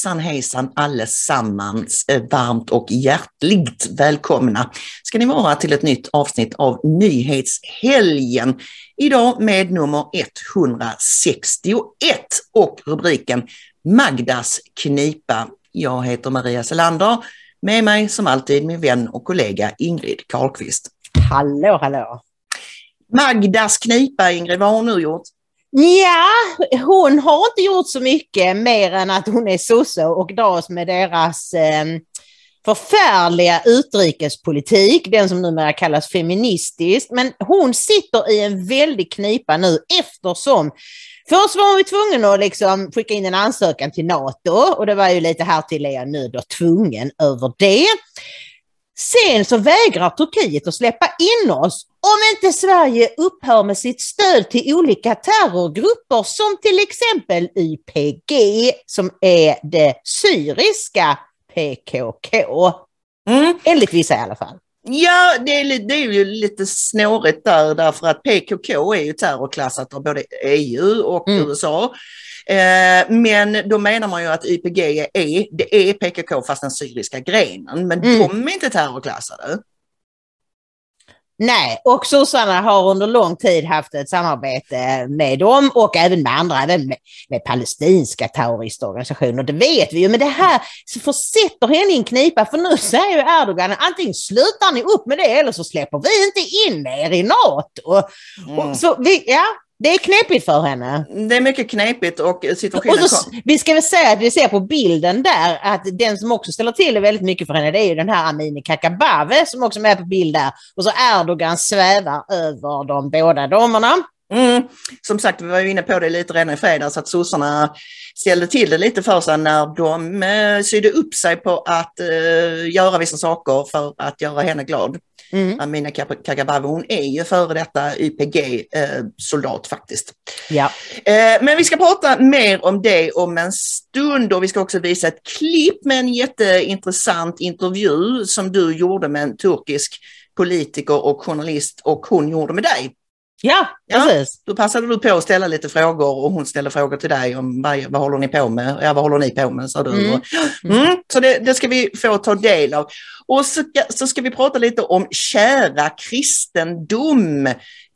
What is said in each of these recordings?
Hejsan hejsan allesammans, eh, varmt och hjärtligt välkomna ska ni vara till ett nytt avsnitt av Nyhetshelgen. Idag med nummer 161 och rubriken Magdas knipa. Jag heter Maria Selander, med mig som alltid min vän och kollega Ingrid Carlqvist. Hallå, hallå! Magdas knipa, Ingrid, vad har hon nu gjort? Ja, hon har inte gjort så mycket mer än att hon är sosse och dras med deras eh, förfärliga utrikespolitik, den som numera kallas feministisk. Men hon sitter i en väldig knipa nu eftersom Först var hon tvungen att liksom skicka in en ansökan till NATO och det var ju lite här till är jag nödd och tvungen över det. Sen så vägrar Turkiet att släppa in oss om inte Sverige upphör med sitt stöd till olika terrorgrupper som till exempel YPG som är det syriska PKK. Mm. Enligt vissa i alla fall. Ja, det är, det är ju lite snårigt där därför att PKK är ju terrorklassat av både EU och mm. USA. Eh, men då menar man ju att YPG är, det är PKK fast den syriska grenen, men mm. de är inte terrorklassade. Nej, och sossarna har under lång tid haft ett samarbete med dem och även med andra, även med, med palestinska terroristorganisationer. Det vet vi ju, men det här försätter henne i en knipa för nu säger ju Erdogan antingen slutar ni upp med det eller så släpper vi inte in er i NATO. Mm. Och så vi, ja, det är knepigt för henne. Det är mycket knepigt och situationen... Och så, vi ska väl säga att vi ser på bilden där att den som också ställer till det väldigt mycket för henne det är ju den här Amineh Kakabaveh som också är med på bild där. Och så Erdogan svävar över de båda damerna. Mm. Som sagt, vi var ju inne på det lite redan i fredags att sossarna ställde till det lite för sig när de eh, sydde upp sig på att eh, göra vissa saker för att göra henne glad. Mm. Amina Kakabaveh, hon är ju före detta YPG-soldat eh, faktiskt. Ja. Eh, men vi ska prata mer om det om en stund och vi ska också visa ett klipp med en jätteintressant intervju som du gjorde med en turkisk politiker och journalist och hon gjorde med dig. Ja, precis. Ja, då passade du på att ställa lite frågor och hon ställde frågor till dig om vad, vad håller ni på med? Ja, vad håller ni på med? sa du. Mm. Mm, så det, det, ska vi få ta del av. Och så, så ska vi prata lite om kära kristendom.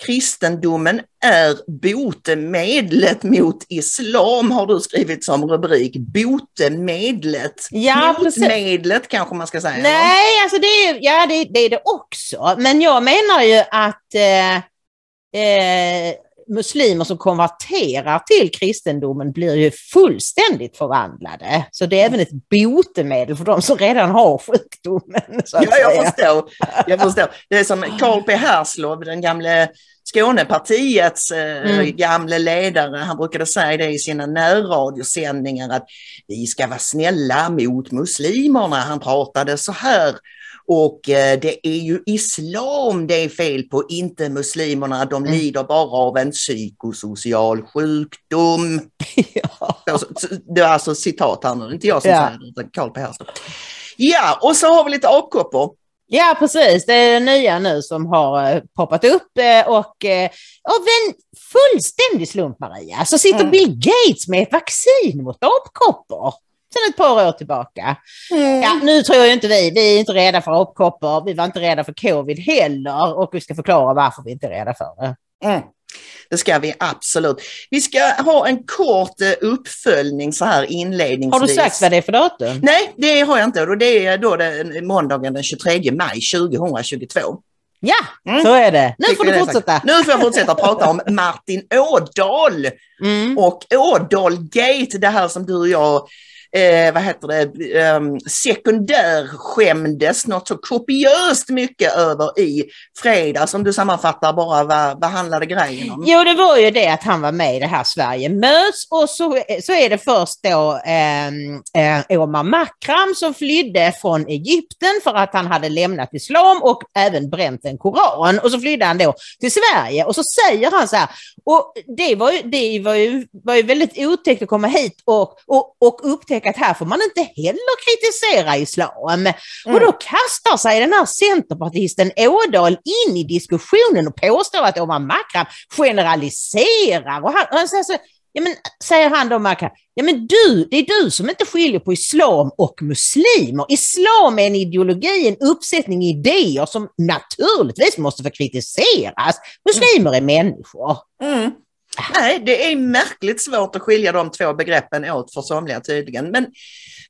Kristendomen är botemedlet mot islam har du skrivit som rubrik. Botemedlet. Ja, Motmedlet kanske man ska säga. Nej, alltså det är, ja, det, det är det också. Men jag menar ju att eh eh, muslimer som konverterar till kristendomen blir ju fullständigt förvandlade. Så det är även ett botemedel för de som redan har sjukdomen. ja, jag förstår. jag förstår. Det är som Karl P Herslov, den gamle Skånepartiets eh, mm. gamle ledare, han brukade säga det i sina närradiosändningar att vi ska vara snälla mot muslimerna. Han pratade så här och eh, det är ju islam det är fel på, inte muslimerna. De mm. lider bara av en psykosocial sjukdom. Ja. Det är alltså citat här nu, inte jag som ja. säger det, utan Karl Persson. Ja, och så har vi lite avkoppor. Ja, precis. Det är det nya nu som har eh, poppat upp eh, och av en fullständig slump, Maria, så sitter mm. Bill Gates med ett vaccin mot apkoppor sedan ett par år tillbaka. Mm. Ja, nu tror jag inte vi, vi är inte rädda för apkoppor, vi var inte rädda för covid heller och vi ska förklara varför vi inte är rädda för det. Mm. Det ska vi absolut. Vi ska ha en kort eh, uppföljning så här inledningsvis. Har du sagt vad det är för datum? Nej, det har jag inte. det är då det, måndagen den 23 maj 2022. Ja, Mm. så är det. Nu Tycker får vi du fortsätta. Nu får jag fortsätta prata om Martin Ådahl Mm. och Ådahlgate, det här som du och jag eh, vad heter det, eh, sekundärskämdes något så kopiöst mycket över i fredags. Om du sammanfattar bara vad, vad handlade grejen om? Jo, det var ju det att han var med i det här Sverige möts och så, så är det först då eh, eh, Omar Makram som flydde från Egypten för att han hade lämnat islam och även bränt en koran. Och så flydde han då till Sverige och så säger han så här, och det var ju, det var ju, var ju väldigt otäckt att komma hit och, och, och upptäcka att här får man inte heller kritisera islam. Och då kastar sig den här centerpartisten Ådahl in i diskussionen och påstår att Omar Makram generaliserar. Och han, och han säger, så, ja, men, säger han då Makram, ja men du, det är du som inte skiljer på islam och muslimer. Islam är en ideologi, en uppsättning idéer som naturligtvis måste få kritiseras. Muslimer är människor. Mm. Nej, det är märkligt svårt att skilja de två begreppen åt för somliga tydligen. Men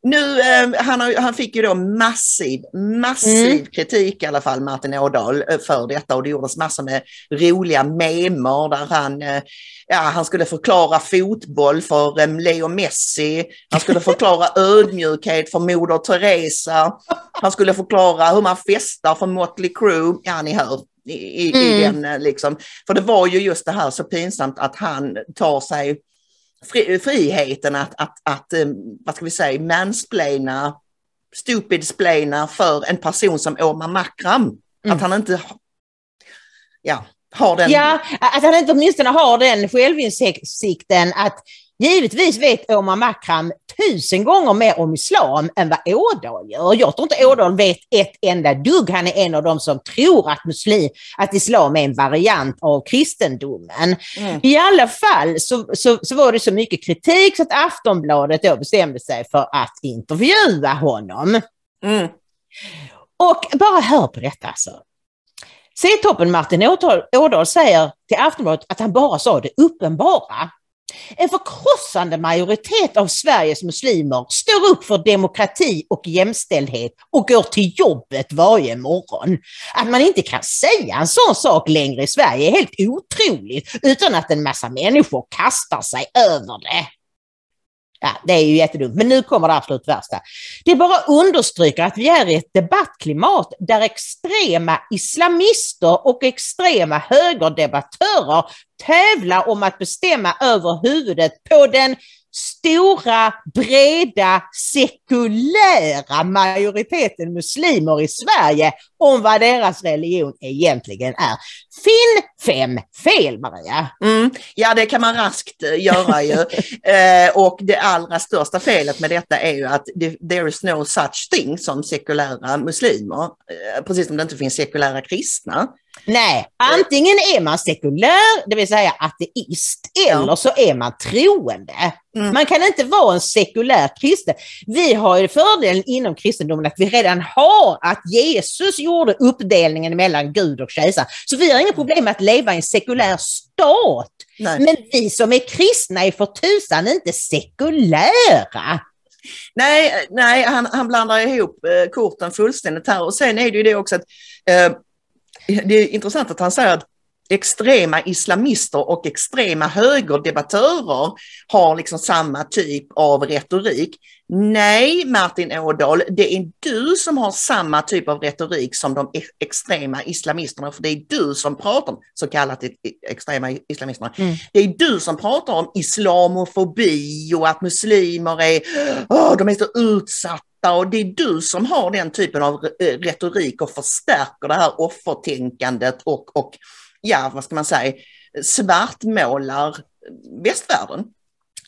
nu, eh, han, har, han fick ju då massiv, massiv Mm. kritik i alla fall, Martin Ådahl, eh, för detta och det gjordes massor med roliga memer där han, eh, ja, han skulle förklara fotboll för eh, Leo Messi, han skulle förklara ödmjukhet för Moder Teresa, han skulle förklara hur man festar för Motley Crue, ja ni hör. I, i, i Mm. den, eh, liksom. För det var ju just det här så pinsamt att han tar sig fri, friheten att, att, att eh, vad ska vi säga, mansplaina, stupidsplaina för en person som Omar Makram. Mm. Att han inte ja, har den... Ja, att han inte åtminstone har den självinsikten att givetvis vet Omar Makram tusen gånger mer om islam än vad Ådahl gör. Jag tror inte Ådahl vet ett enda dugg. Han är en av dem som tror att, muslim, att islam är en variant av kristendomen. Mm. I alla fall så, så, så var det så mycket kritik så att Aftonbladet då bestämde sig för att intervjua honom. Mm. Och bara hör på detta alltså. C-toppen Martin Ådahl säger till Aftonbladet att han bara sa det uppenbara. En förkrossande majoritet av Sveriges muslimer står upp för demokrati och jämställdhet och går till jobbet varje morgon. Att man inte kan säga en sån sak längre i Sverige är helt otroligt utan att en massa människor kastar sig över det. Ja, det är ju jättedumt, men nu kommer det absolut värsta. Det bara understryker att vi är i ett debattklimat där extrema islamister och extrema högerdebattörer tävlar om att bestämma över huvudet på den stora, breda, sekulära majoriteten muslimer i Sverige om vad deras religion egentligen är. Finn fem fel, Maria. Mm. Ja, det kan man raskt eh, göra ju. eh, och det allra största felet med detta är ju att det, there is no such thing som sekulära muslimer. Eh, precis som det inte finns sekulära kristna. Nej, antingen är man sekulär, det vill säga ateist, eller så är man troende. Mm. Man kan inte vara en sekulär kristen. Vi har ju fördelen inom kristendomen att vi redan har att Jesus gjorde uppdelningen mellan Gud och kejsar. Så vi har inga problem med att leva i en sekulär stat. Nej. Men vi som är kristna är för tusan inte sekulära. Nej, nej han, han blandar ihop eh, korten fullständigt här. Och sen är det ju det också att eh, det är intressant att han säger att extrema islamister och extrema högerdebattörer har liksom samma typ av retorik. Nej, Martin Ådahl, det är du som har samma typ av retorik som de ex- extrema islamisterna, för det är du som pratar om så kallat extrema islamisterna. Mm. Det är du som pratar om islamofobi och att muslimer är, åh, de är så utsatta och det är du som har den typen av eh, retorik och förstärker det här offertänkandet och, och ja, vad ska man säga, svartmålar västvärlden.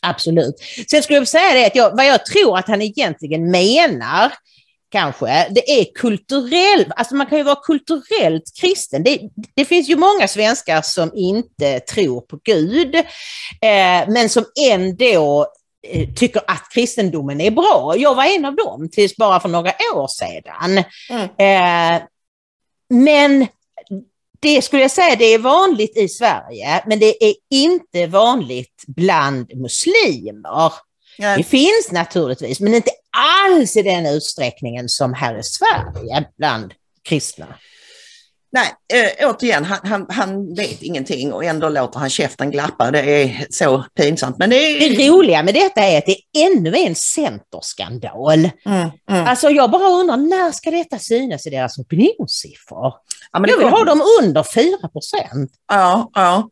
Absolut. Sen skulle jag säga det att jag, vad jag tror att han egentligen menar kanske, det är kulturellt, alltså man kan ju vara kulturellt kristen. Det, det finns ju många svenskar som inte tror på Gud, eh, men som ändå tycker att kristendomen är bra. Jag var en av dem tills bara för några år sedan. Mm. Eh, men det skulle jag säga, det är vanligt i Sverige, men det är inte vanligt bland muslimer. Det Nej, finns naturligtvis, men inte alls i den utsträckningen som här i Sverige bland kristna. Nej, äh, återigen, han, han, han, vet ingenting och ändå låter han käften glappa. Det är så pinsamt. Men det, är... det roliga med detta är att det är ännu en centerskandal. Mm, mm. Alltså jag bara undrar, när ska detta synas i deras opinionssiffror? Ja, jag vill ha dem under 4 procent. Ja, ja.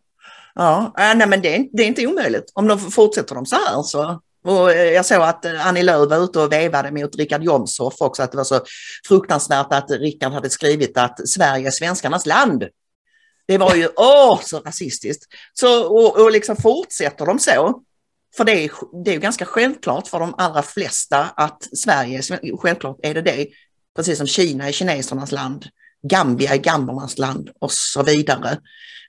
Ja, nej, men det är, det är inte omöjligt. Om de fortsätter de så här så och eh, jag såg att eh, Annie Lööf var ute och vevade mot Richard Jomshoff också, att det var så fruktansvärt att Richard hade skrivit att Sverige är svenskarnas land. Det var ju åh, så rasistiskt. Så, och, och liksom fortsätter de så, för det är, det är ganska självklart för de allra flesta att Sverige, självklart är det det, precis som Kina är kinesernas land, Gambia är gambernas land och så vidare.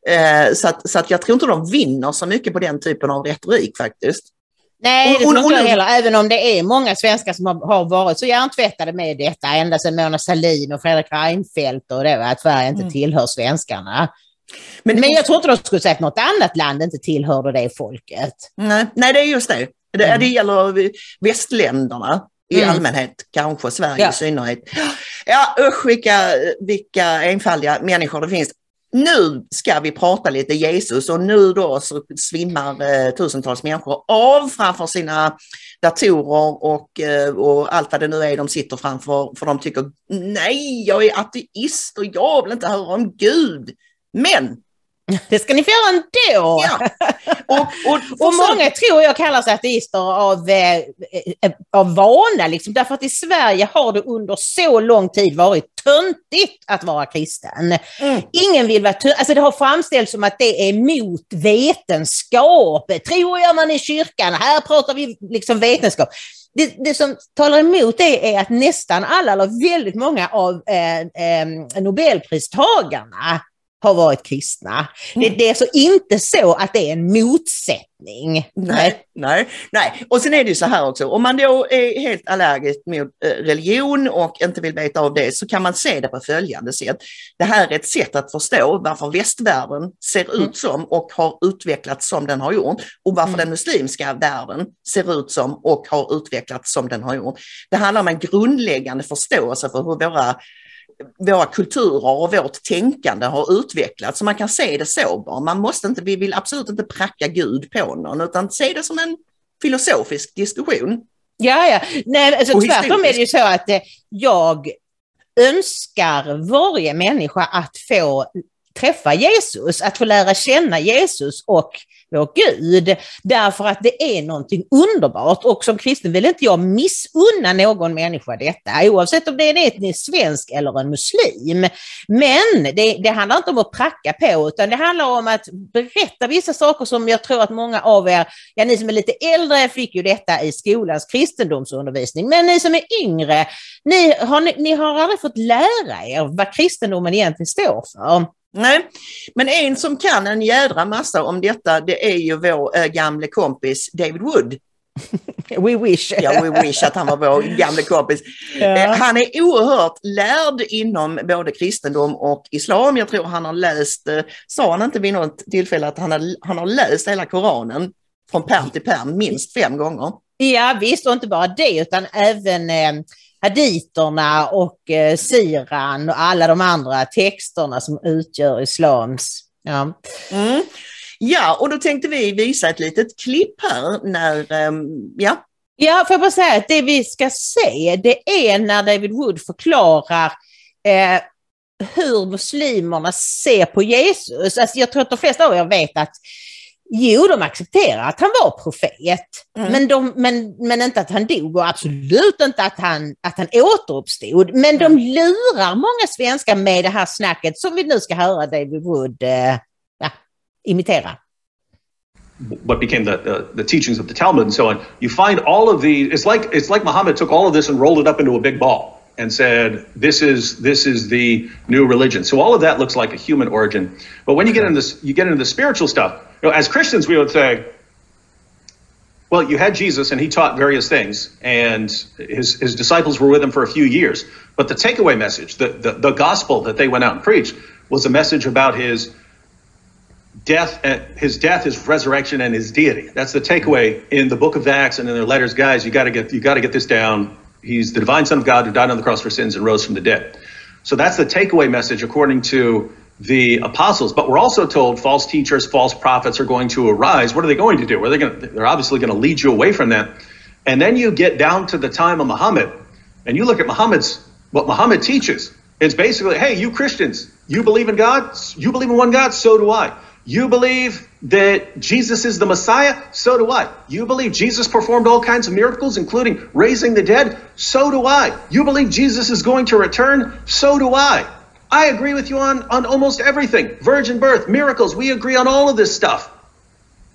Eh, så, att, så att jag tror inte de vinner så mycket på den typen av retorik faktiskt. Nej, det tror inte jag heller, även om det är många svenskar som har, har varit så hjärntvättade med detta, ända sedan Mona Sahlin och Fredrik Reinfeldt och det, att Sverige inte mm. tillhör svenskarna. Men, men jag tror inte de skulle säga att något annat land inte tillhörde det folket. Nej, nej det är just det. Det, mm. det gäller västländerna i mm. allmänhet, kanske Sverige ja. i synnerhet. Ja usch vilka, vilka enfaldiga människor det finns nu ska vi prata lite Jesus och nu då så svimmar eh, tusentals människor av framför sina datorer och, eh, och allt vad det nu är de sitter framför för de tycker nej, jag är ateist och jag vill inte höra om Gud. Men det ska ni få göra ändå. Ja. Och, och, och, många tror jag kallar sig ateister av, eh, eh, av vana, liksom, därför att i Sverige har det under så lång tid varit töntigt att vara kristen. Mm. Ingen vill vara alltså Det har framställts som att det är mot vetenskap. Tror jag man i kyrkan, här pratar vi liksom vetenskap. Det, det, som talar emot det är att nästan alla, eller väldigt många av eh, eh, Nobelpristagarna har varit kristna. Mm. Det, det, är alltså inte så att det är en motsättning. Nej, nej, nej. Och sen är det ju så här också, om man då är helt allergisk mot eh, religion och inte vill veta av det så kan man se det på följande sätt. Det här är ett sätt att förstå varför västvärlden ser mm. ut som och har utvecklats som den har gjort och varför mm. den muslimska världen ser ut som och har utvecklats som den har gjort. Det handlar om en grundläggande förståelse för hur våra våra kulturer och vårt tänkande har utvecklats. Så man kan se det så bara. Man måste inte, vi vill absolut inte pracka Gud på någon utan se det som en filosofisk diskussion. Ja, ja. Nej, alltså, tvärtom är det ju så att eh, jag önskar varje människa att få träffa Jesus, att få lära känna Jesus och vår Gud. Därför att det är någonting underbart och som kristen vill inte jag missunna någon människa detta, oavsett om det är en etnisk svensk eller en muslim. Men det, det handlar inte om att pracka på, utan det handlar om att berätta vissa saker som jag tror att många av er, ja ni som är lite äldre fick ju detta i skolans kristendomsundervisning, men ni som är yngre, ni har, ni, ni har aldrig fått lära er vad kristendomen egentligen står för. Nej, men en som kan en jädra massa om detta det är ju vår äh, gamle kompis David Wood. We wish. Ja, we wish att han var vår gamle kompis. Ja. Eh, han är oerhört lärd inom både kristendom och islam. Jag tror han har läst, eh, sa han inte vid något tillfälle att han har, han har läst hela Koranen från pärm till pärm minst fem gånger. Ja visst, och inte bara det utan även eh, haditerna och eh, siran och alla de andra texterna som utgör islams. Ja. Mm. Ja, och då tänkte vi visa ett litet klipp här när, um, ja. Ja, får jag bara säga att det vi ska se, det är när David Wood förklarar eh, hur muslimerna ser på Jesus. Alltså jag tror att de flesta av er vet att Jo, de accepterar att han var profet, mm. men, de, men, men inte att han dog och absolut inte att han, att han återuppstod. Men de mm. lurar många svenskar med det här snacket som vi nu ska höra David Wood eh, ja, imitera. what became the, the, the teachings of the Talmud and so on, you find all of these. It's like it's like Muhammad took all of this and rolled it up into a big ball and said, "This is this is the new religion." So all of that looks like a human origin. But when you get into this, you get into the spiritual stuff. You know, as Christians, we would say, well, you had Jesus and he taught various things, and his, his disciples were with him for a few years. But the takeaway message, the, the, the gospel that they went out and preached, was a message about his death, uh, his death, his resurrection, and his deity. That's the takeaway in the book of Acts and in their letters. Guys, you got to get you got to get this down. He's the divine Son of God who died on the cross for sins and rose from the dead. So that's the takeaway message according to the apostles. But we're also told false teachers, false prophets are going to arise. What are they going to do? Are they going to, they're obviously going to lead you away from that. And then you get down to the time of Muhammad, and you look at Muhammad's what Muhammad teaches. It's basically, hey, you Christians, you believe in God, you believe in one God, so do I. You believe that Jesus is the Messiah? So do I. You believe Jesus performed all kinds of miracles, including raising the dead? So do I. You believe Jesus is going to return? So do I. I agree with you on, on almost everything virgin birth, miracles. We agree on all of this stuff,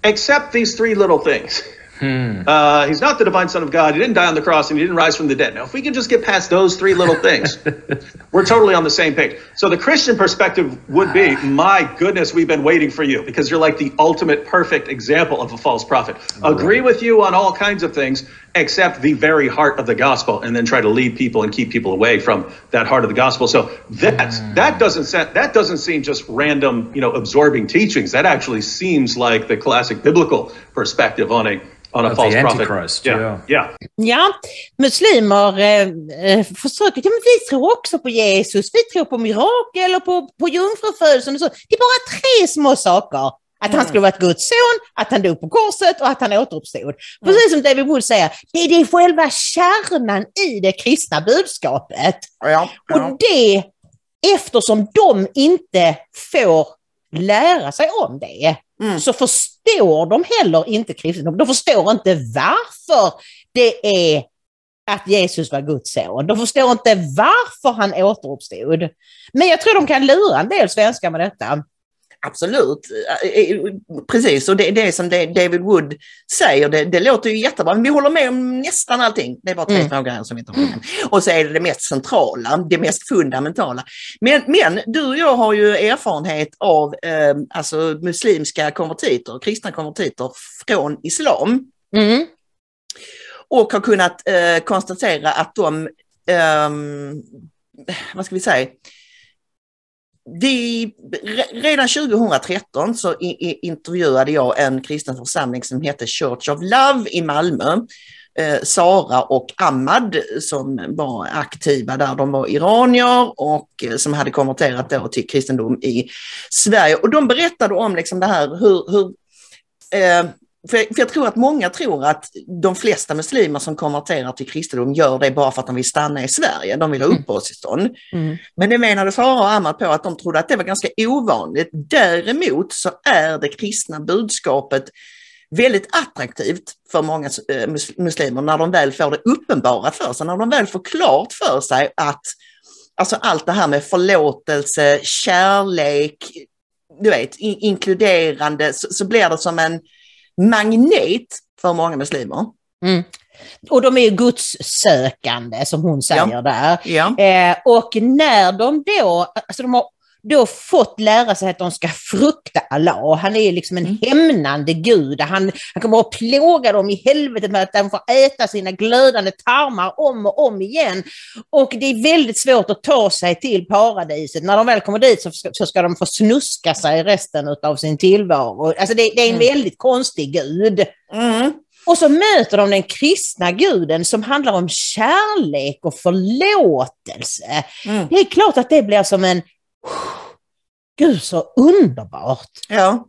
except these three little things. Hmm. Uh, he's not the divine Son of God. He didn't die on the cross and he didn't rise from the dead. Now, if we can just get past those three little things, we're totally on the same page. So, the Christian perspective would be my goodness, we've been waiting for you because you're like the ultimate perfect example of a false prophet. Agree with you on all kinds of things except the very heart of the gospel and then try to lead people and keep people away from that heart of the gospel. So, that, mm. that, doesn't, set, that doesn't seem just random, you know, absorbing teachings. That actually seems like the classic biblical perspective on a on a false prophet. Yeah. Yeah. ja, muslimer eh, eh, försöker, ja men vi tror också på Jesus, vi tror på mirakel och på, på jungfrufödelsen och så. Det är bara tre små saker. Att han mm. skulle vara Guds son, att han dog på korset och att han återuppstod. Precis som David Wood säger, det är det själva kärnan i det kristna budskapet. Ja, ja. Och det, eftersom de inte får lära sig om det, mm. så förstår de heller inte kristendom. De förstår inte varför det är att Jesus var Guds son. De förstår inte varför han återuppstod. Men jag tror de kan lura en del svenskar med detta. Absolut, eh, eh, precis. Och det, det som David Wood säger, det, det låter ju jättebra. Men vi håller med om nästan allting. Det är bara tre mm. frågor här som vi inte håller med Och så är det det mest centrala, det mest fundamentala. Men, men du och jag har ju erfarenhet av eh, alltså muslimska konvertiter, kristna konvertiter från islam. Mm. Och har kunnat eh, konstatera att de, eh, vad ska vi säga, vi, redan 2013 så intervjuade jag en kristen församling som heter Church of Love i Malmö. Eh, Sara och Ahmad som var aktiva där. De var iranier och eh, som hade konverterat då till kristendom i Sverige. Och de berättade om liksom det här hur, hur eh, för jag, för jag, tror att många tror att de flesta muslimer som konverterar till kristendom gör det bara för att de vill stanna i Sverige, de vill ha mm. uppehållstillstånd. Mm. Men det menade Sara och Ahmad på att de trodde att det var ganska ovanligt. Däremot så är det kristna budskapet väldigt attraktivt för många eh, muslimer när de väl får det uppenbara för sig, när de väl får klart för sig att alltså allt det här med förlåtelse, kärlek, du vet, inkluderande, så, så blir det som en magnet för många muslimer. Mm. Och de är gudssökande som hon säger ja. där. Ja. Eh, och när de då, alltså de har då fått lära sig att de ska frukta Allah. Han är liksom en mm. hämnande gud. Han, han kommer att plåga dem i helvetet med att de får äta sina glödande tarmar om och om igen. Och det är väldigt svårt att ta sig till paradiset. När de väl kommer dit så ska, så ska de få snuska sig resten av sin tillvaro. Alltså det, det är en mm. väldigt konstig gud. Mm. Och så möter de den kristna guden som handlar om kärlek och förlåtelse. Mm. Det är klart att det blir som en Gud så underbart! Ja.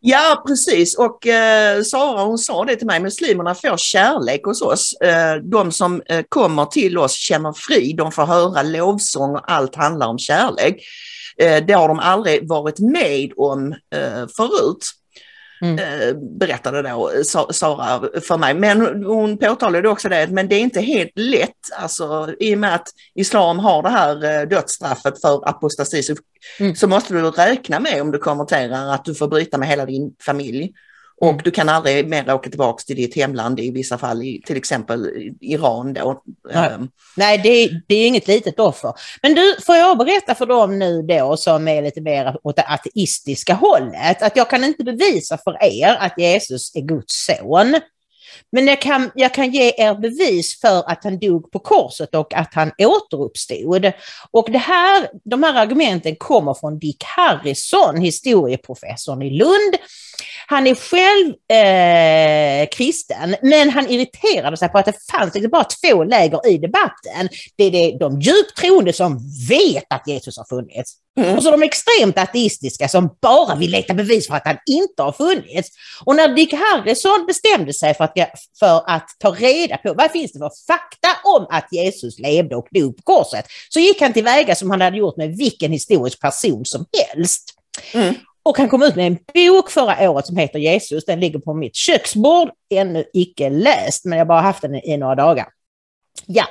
Ja, precis. Och eh, Sara hon sa det till mig, muslimerna får kärlek hos oss. Eh, de som eh, kommer till oss känner frid, de får höra lovsång och allt handlar om kärlek. Eh, det har de aldrig varit med om eh, förut. Mm. Eh, berättade då Sara för mig. Men hon påtalade också det, men det är inte helt lätt, alltså i och med att islam har det här eh, dödsstraffet för apostasi så, mm. så måste du räkna med om du konverterar att du får bryta med hela din familj. Och du kan aldrig mer åka tillbaka till ditt hemland i vissa fall, i, till exempel Iran då. Nej, ehm. Nej det, det, är inget litet offer. Men du, får jag berätta för dem nu då som är lite mer åt det ateistiska hållet, att jag kan inte bevisa för er att Jesus är Guds son. Men jag kan, jag kan ge er bevis för att han dog på korset och att han återuppstod. Och det här, de här argumenten kommer från Dick Harrison, historieprofessorn i Lund. Han är själv eh, kristen, men han irriterade sig på att det fanns liksom bara två läger i debatten. Det är det, de djupt troende som vet att Jesus har funnits. Mm. Och så de extremt ateistiska som bara vill leta bevis för att han inte har funnits. Och när Dick Harrison bestämde sig för att, för att ta reda på vad finns det för fakta om att Jesus levde och dog på korset, så gick han tillväga som han hade gjort med vilken historisk person som helst. Mm. Och han kom ut med en bok förra året som heter Jesus. Den ligger på mitt köksbord, ännu icke läst, men jag har bara haft den i några dagar. Ja,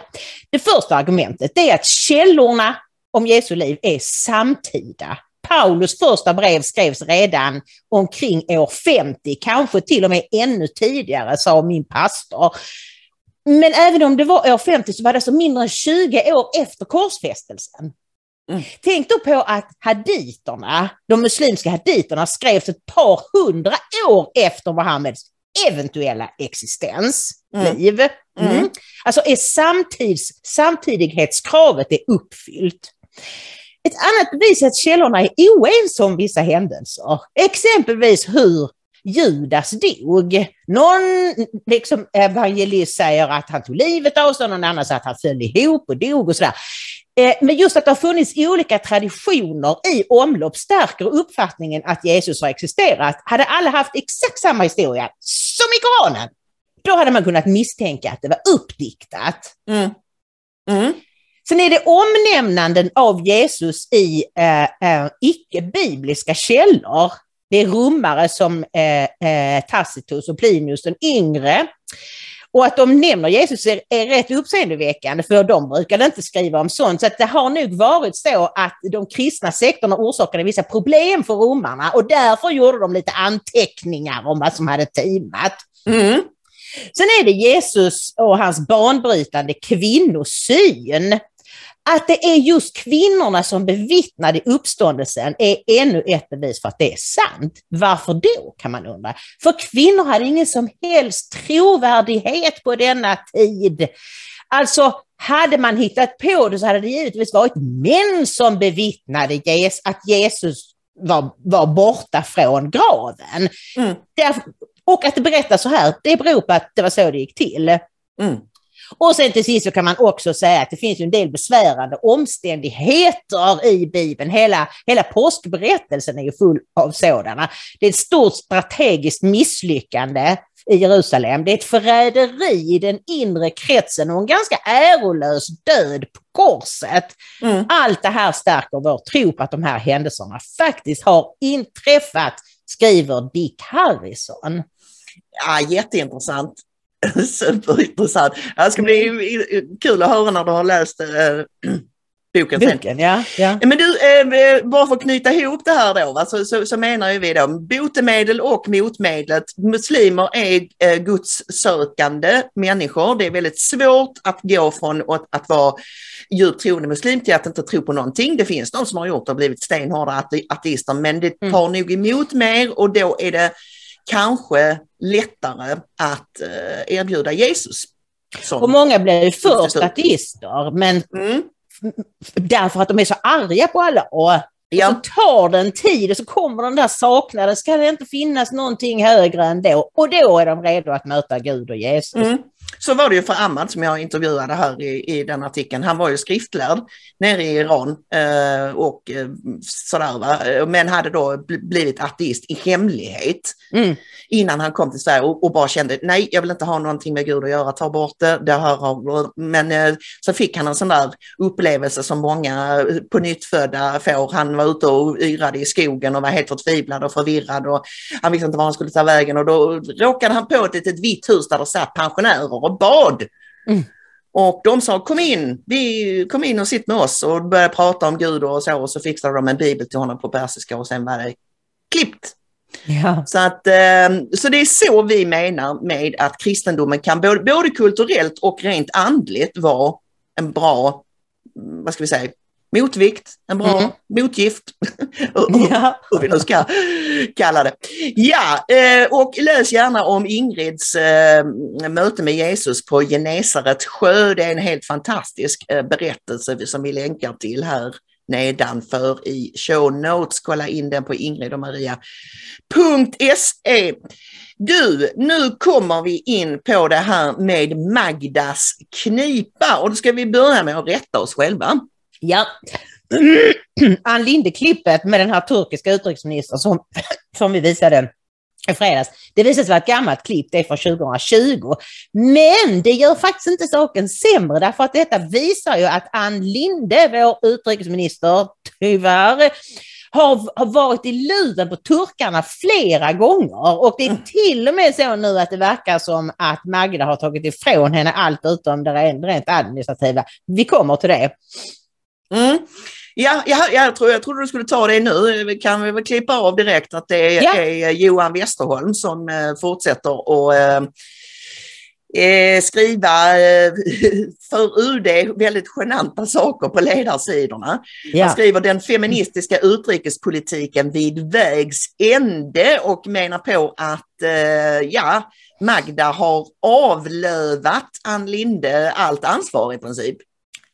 det första argumentet är att källorna om Jesu liv är samtida. Paulus första brev skrevs redan omkring år 50, kanske till och med ännu tidigare, sa min pastor. Men även om det var år 50 så var det så mindre än 20 år efter korsfästelsen. Mm. Tänk då på att haditerna, de muslimska haditerna skrevs ett par hundra år efter Muhammeds eventuella existens, mm. liv. Mm. Mm. Alltså är samtids, samtidighetskravet är uppfyllt. Ett annat bevis är att källorna är oense om vissa händelser. Exempelvis hur Judas dog. Någon liksom, evangelist säger att han tog livet av sig, någon annan säger att han föll ihop och dog och sådär. Eh, men just att det har funnits olika traditioner i omlopp stärker uppfattningen att Jesus har existerat. Hade alla haft exakt samma historia som i Koranen, då hade man kunnat misstänka att det var uppdiktat. Mm. Mm. Sen är det omnämnanden av Jesus i eh, eh, icke-bibliska källor. Det är romare som eh, eh, Tacitus och Plinius den yngre. Och att de nämner Jesus är, är rätt uppseendeväckande för de brukade inte skriva om sånt. Så att det har nog varit så att de kristna sektorna orsakade vissa problem för romarna och därför gjorde de lite anteckningar om vad som hade timat. Mm. Sen är det Jesus och hans banbrytande kvinnosyn. Att det är just kvinnorna som bevittnade uppståndelsen är ännu ett bevis för att det är sant. Varför då, kan man undra. För kvinnor hade ingen som helst trovärdighet på denna tid. Alltså, hade man hittat på det så hade det givetvis varit män som bevittnade att Jesus var, var borta från graven. Mm. och att det berättas så här, det beror på att det var så det gick till. Mm. Och sen till sist så kan man också säga att det finns en del besvärande omständigheter i Bibeln. Hela, hela påskberättelsen är ju full av sådana. Det är ett stort strategiskt misslyckande i Jerusalem. Det är ett förräderi i den inre kretsen och en ganska ärolös död på korset. Mm. Allt det här stärker vår tro på att de här händelserna faktiskt har inträffat, skriver Dick Harrison. Ja, jätteintressant. Superintressant. Det ska bli kul att höra när du har läst äh, boken, boken Ja, ja. Men du, äh, bara för att knyta ihop det här då, va, så, så, så menar ju vi då botemedel och motmedlet. Muslimer är äh, gudssökande människor. Det är väldigt svårt att gå från att, att vara djupt troende muslim till att inte tro på någonting. Det finns de som har gjort det och blivit stenhårda ateister, men det mm. tar mm. nog emot mer och då är det kanske lättare att eh, erbjuda Jesus. och många blir ju först ateister, men mm. därför att de är så arga på alla och Ja. Så tar det en tid och så kommer den där saknaden, ska det inte finnas någonting högre än då? Och då är de redo att möta Gud och Jesus. Mm. Så var det ju för Ahmad som jag intervjuade här i, i den artikeln. Han var ju skriftlärd nere i Iran eh, och eh, sådär va? men hade då blivit ateist i hemlighet mm. innan han kom till Sverige och, och, bara kände nej, jag vill inte ha någonting med Gud att göra, ta bort det. det här, men eh, så fick han en sån där upplevelse som många på nytt födda får. Han var ute och yrade i skogen och var helt förtvivlad och förvirrad och han visste inte var han skulle ta vägen och då råkade han på ett litet vitt hus där det satt pensionärer och bad. Mm. Och de sa kom in, vi, kom in och sitt med oss och började prata om Gud och så och så fixade de en bibel till honom på persiska och sen var det klippt. Ja. Så, att, eh, så det är så vi menar med att kristendomen kan både, både kulturellt och rent andligt vara en bra, vad ska vi säga, motvikt, en bra mm. motgift, ja. hur vi nu ska kalla det. Ja, eh, och läs gärna om Ingrids eh, möte med Jesus på Genesaret sjö. Det är en helt fantastisk eh, berättelse som vi länkar till här nedanför i show notes. Kolla in den på Ingrid och Maria.se. Du, nu kommer vi in på det här med Magdas knipa och då ska vi börja med att rätta oss själva. Ja. Ann Linde-klippet med den här turkiska utrikesministern som, som vi visade i fredags. Det visar sig vara ett gammalt klipp, det är från 2020. Men det gör faktiskt inte saken sämre därför att detta visar ju att Ann Linde, vår utrikesminister, tyvärr, har, har varit i luven på turkarna flera gånger och det är till och med så nu att det verkar som att Magda har tagit ifrån henne allt utom det rent administrativa. Vi kommer till det. Mm. Ja, ja, jag, tror, jag trodde du skulle ta det nu. Vi kan vi väl klippa av direkt att det är, ja. är Johan Westerholm som eh, fortsätter att eh, eh, skriva eh, för UD väldigt genanta saker på ledarsidorna. Ja. Han skriver den feministiska utrikespolitiken vid vägs ände och menar på att eh, ja, Magda har avlövat Ann Linde allt ansvar i princip.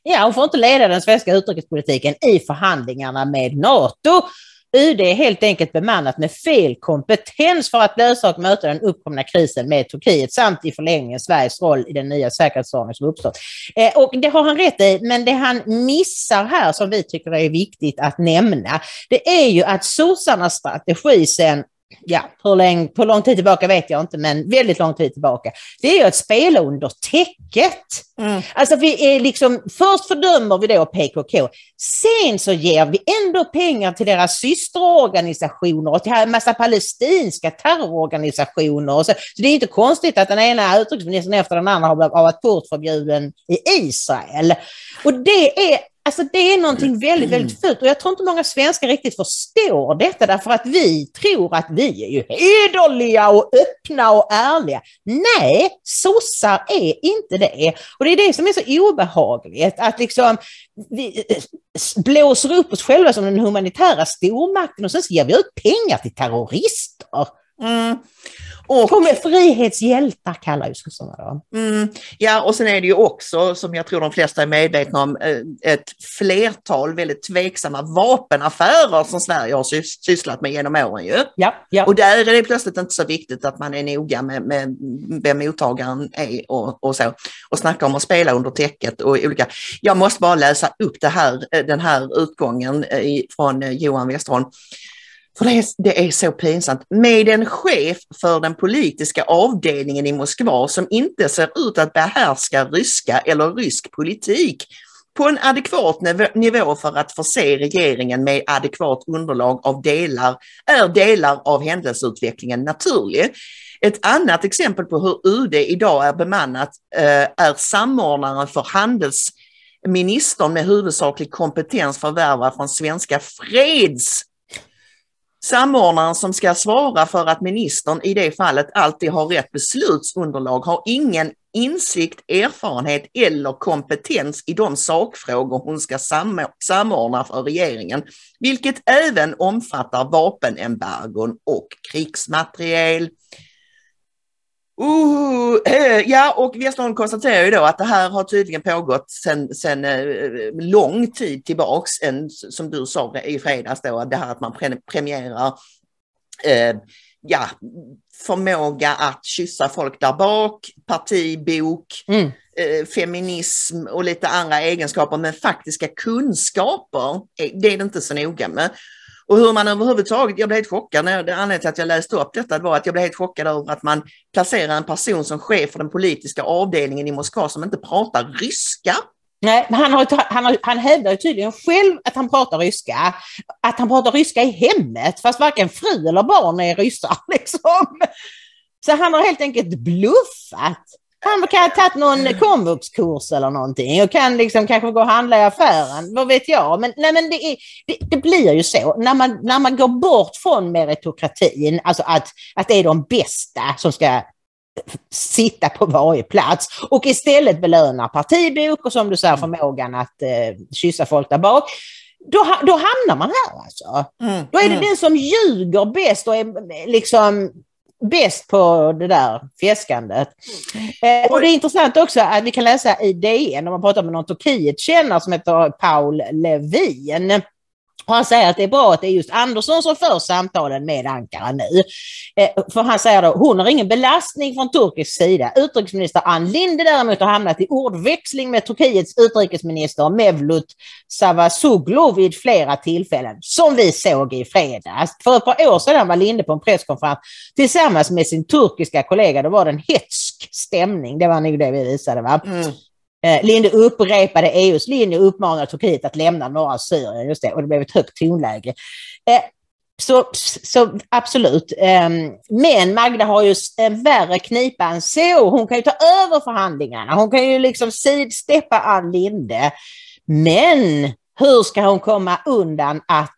Ja, hon får inte leda den svenska utrikespolitiken i förhandlingarna med NATO. UD är helt enkelt bemannat med fel kompetens för att lösa och möta den uppkomna krisen med Turkiet samt i förlängningen Sveriges roll i den nya säkerhetsordning som uppstått. Eh, och det har han rätt i, men det han missar här som vi tycker är viktigt att nämna, det är ju att sossarnas strategi sedan ja, hur, länge, hur lång tid tillbaka vet jag inte, men väldigt lång tid tillbaka. Det är att spela under täcket. Mm. Alltså vi är liksom, först fördömer vi då PKK, sen så ger vi ändå pengar till deras systerorganisationer och till en massa palestinska terrororganisationer. Och så. så det är inte konstigt att den ena utrikesministern efter den andra har varit portförbjuden i Israel. Och det är Alltså det är någonting väldigt, väldigt fult och jag tror inte många svenskar riktigt förstår detta därför att vi tror att vi är ju hederliga och öppna och ärliga. Nej, sossar är inte det. Och det är det som är så obehagligt, att liksom vi blåser upp oss själva som den humanitära stormakten och sen så ger vi ut pengar till terrorister. Mm. Och, Kom med frihetshjältar kallar ju sossarna dem. Mm, ja, och sen är det ju också, som jag tror de flesta är medvetna om, eh, ett flertal väldigt tveksamma vapenaffärer som Sverige har sysslat med genom åren ju. Ja, ja. Och där är det plötsligt inte så viktigt att man är noga med, med vem mottagaren är och, och så. Och snacka om att spela under täcket och olika. Jag måste bara läsa upp det här, eh, den här utgången eh, från Johan Westerholm. För det är, det är så pinsamt. Med en chef för den politiska avdelningen i Moskva som inte ser ut att behärska ryska eller rysk politik på en adekvat nivå för att förse regeringen med adekvat underlag av delar, är delar av händelseutvecklingen naturlig. Ett annat exempel på hur UD idag är bemannat eh, är samordnaren för handelsministern med huvudsaklig kompetens förvärvad från Svenska Freds Samordnaren som ska svara för att ministern i det fallet alltid har rätt beslutsunderlag har ingen insikt, erfarenhet eller kompetens i de sakfrågor hon ska samordna för regeringen, vilket även omfattar vapenembargon och krigsmateriel. Uh, eh, ja, och Westerholm konstaterar ju då att det här har tydligen pågått sedan sen, eh, lång tid tillbaks, en, som du sa i fredags då, det här att man pre premierar eh, ja, förmåga att kyssa folk där bak, partibok, mm. eh, feminism och lite andra egenskaper, men faktiska kunskaper, det är det inte så noga med. Och hur man överhuvudtaget, jag blev helt chockad, när, det anledningen till att jag läste upp detta var att jag blev helt chockad över att man placerar en person som chef för den politiska avdelningen i Moskva som inte pratar ryska. Nej, han, har, han, har, han hävdar ju tydligen själv att han pratar ryska. Att han pratar ryska i hemmet, fast varken fru eller barn är ryssar. Liksom. Så han har helt enkelt bluffat. Han kan ha tagit någon komvuxkurs eller någonting och kan liksom kanske gå och handla i affären, vad vet jag. Men, nej, men det, är, det, det, blir ju så, när man, när man går bort från meritokratin, alltså att, att det är de bästa som ska sitta på varje plats och istället belönar partibok och som du säger förmågan att eh, kyssa folk där bak. Då, då hamnar man här alltså. Mm, då är det mm. den som ljuger bäst och är liksom bäst på det där fjäskandet. Eh, och det är intressant också att vi kan läsa i DN, om man pratar med någon Turkiet-kännare som heter Paul Levin. Och han säger att det är bra att det är just Andersson som för samtalen med Ankara nu. Eh, för han säger då, hon har ingen belastning från turkisk sida. Utrikesminister Ann Linde däremot har hamnat i ordväxling med Turkiets utrikesminister Mevlut Savasoglu vid flera tillfällen, som vi såg i fredags. För ett par år sedan var Linde på en presskonferens tillsammans med sin turkiska kollega. Då var det en hetsk stämning, det var nog det vi visade va? Mm. Eh, Linde upprepade EUs linje och uppmanade Turkiet att lämna norra Syrien, just det, och det blev ett högt tonläge. Eh, så, så absolut. Ehm, men Magda har ju en värre knipa än så. Hon kan ju ta över förhandlingarna. Hon kan ju liksom sidsteppa Ann Linde. Men hur ska hon komma undan att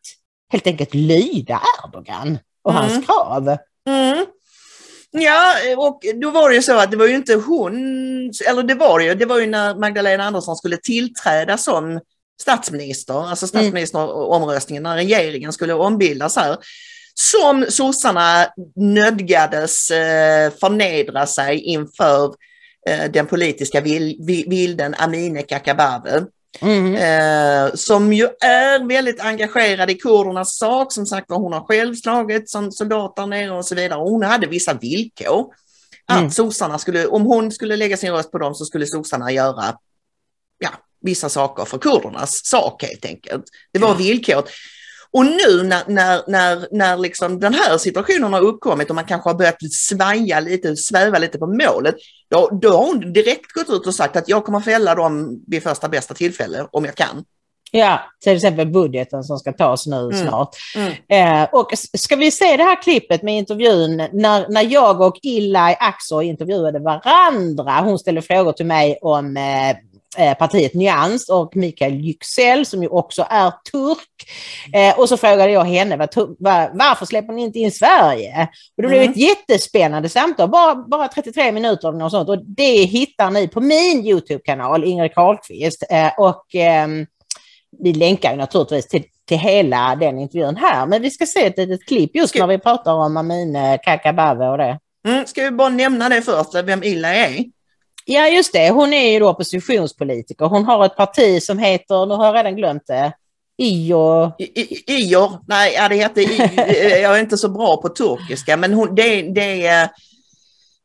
helt enkelt lyda Erdogan och mm. hans krav? Mm. Ja, och då var det ju så att det var ju inte hon, eller det var det ju, det var ju när Magdalena Andersson skulle tillträda som statsminister, alltså mm. statsministeromröstningen, när regeringen skulle ombildas här, som sossarna nödgades eh, förnedra sig inför eh, den politiska vilden Amineh Kakabaveh. Mm. Eh, som ju är väldigt engagerad i kurdernas sak. Som sagt var, hon har själv slagit som soldat där nere och så vidare. Hon hade vissa villkor. Att mm. sossarna skulle, om hon skulle lägga sin röst på dem så skulle sossarna göra ja, vissa saker för kurdernas sak helt enkelt. Det var mm. villkoret. Och nu när, när, när, när liksom den här situationen har uppkommit och man kanske har börjat svaja lite, sväva lite på målet, då, då har hon direkt gått ut och sagt att jag kommer fälla dem vid första bästa tillfälle om jag kan. Ja, till exempel budgeten som ska tas nu mm. snart. Mm. Eh, och ska vi se det här klippet med intervjun när, när jag och Ilay Axor intervjuade varandra. Hon ställde frågor till mig om Eh, partiet Nyans och Mikael Yüksel som ju också är turk. Eh, och så frågade jag henne var, var, varför släpper ni inte in Sverige? Och det blev mm. ett jättespännande samtal, bara, bara 33 minuter och sånt. Och det hittar ni på min YouTube-kanal, Ingrid Carlqvist. Eh, och eh, vi länkar naturligtvis till, till hela den intervjun här. Men vi ska se ett litet klipp just när vi pratar om Amine Kakabaveh och det. Mm, ska vi bara nämna det först, vem Illa är? Ja, just det. Hon är ju då oppositionspolitiker. Hon har ett parti som heter, nu har jag redan glömt det, Ior. Ior, nej, ja, det heter I, jag är inte så bra på turkiska, men hon, det, det är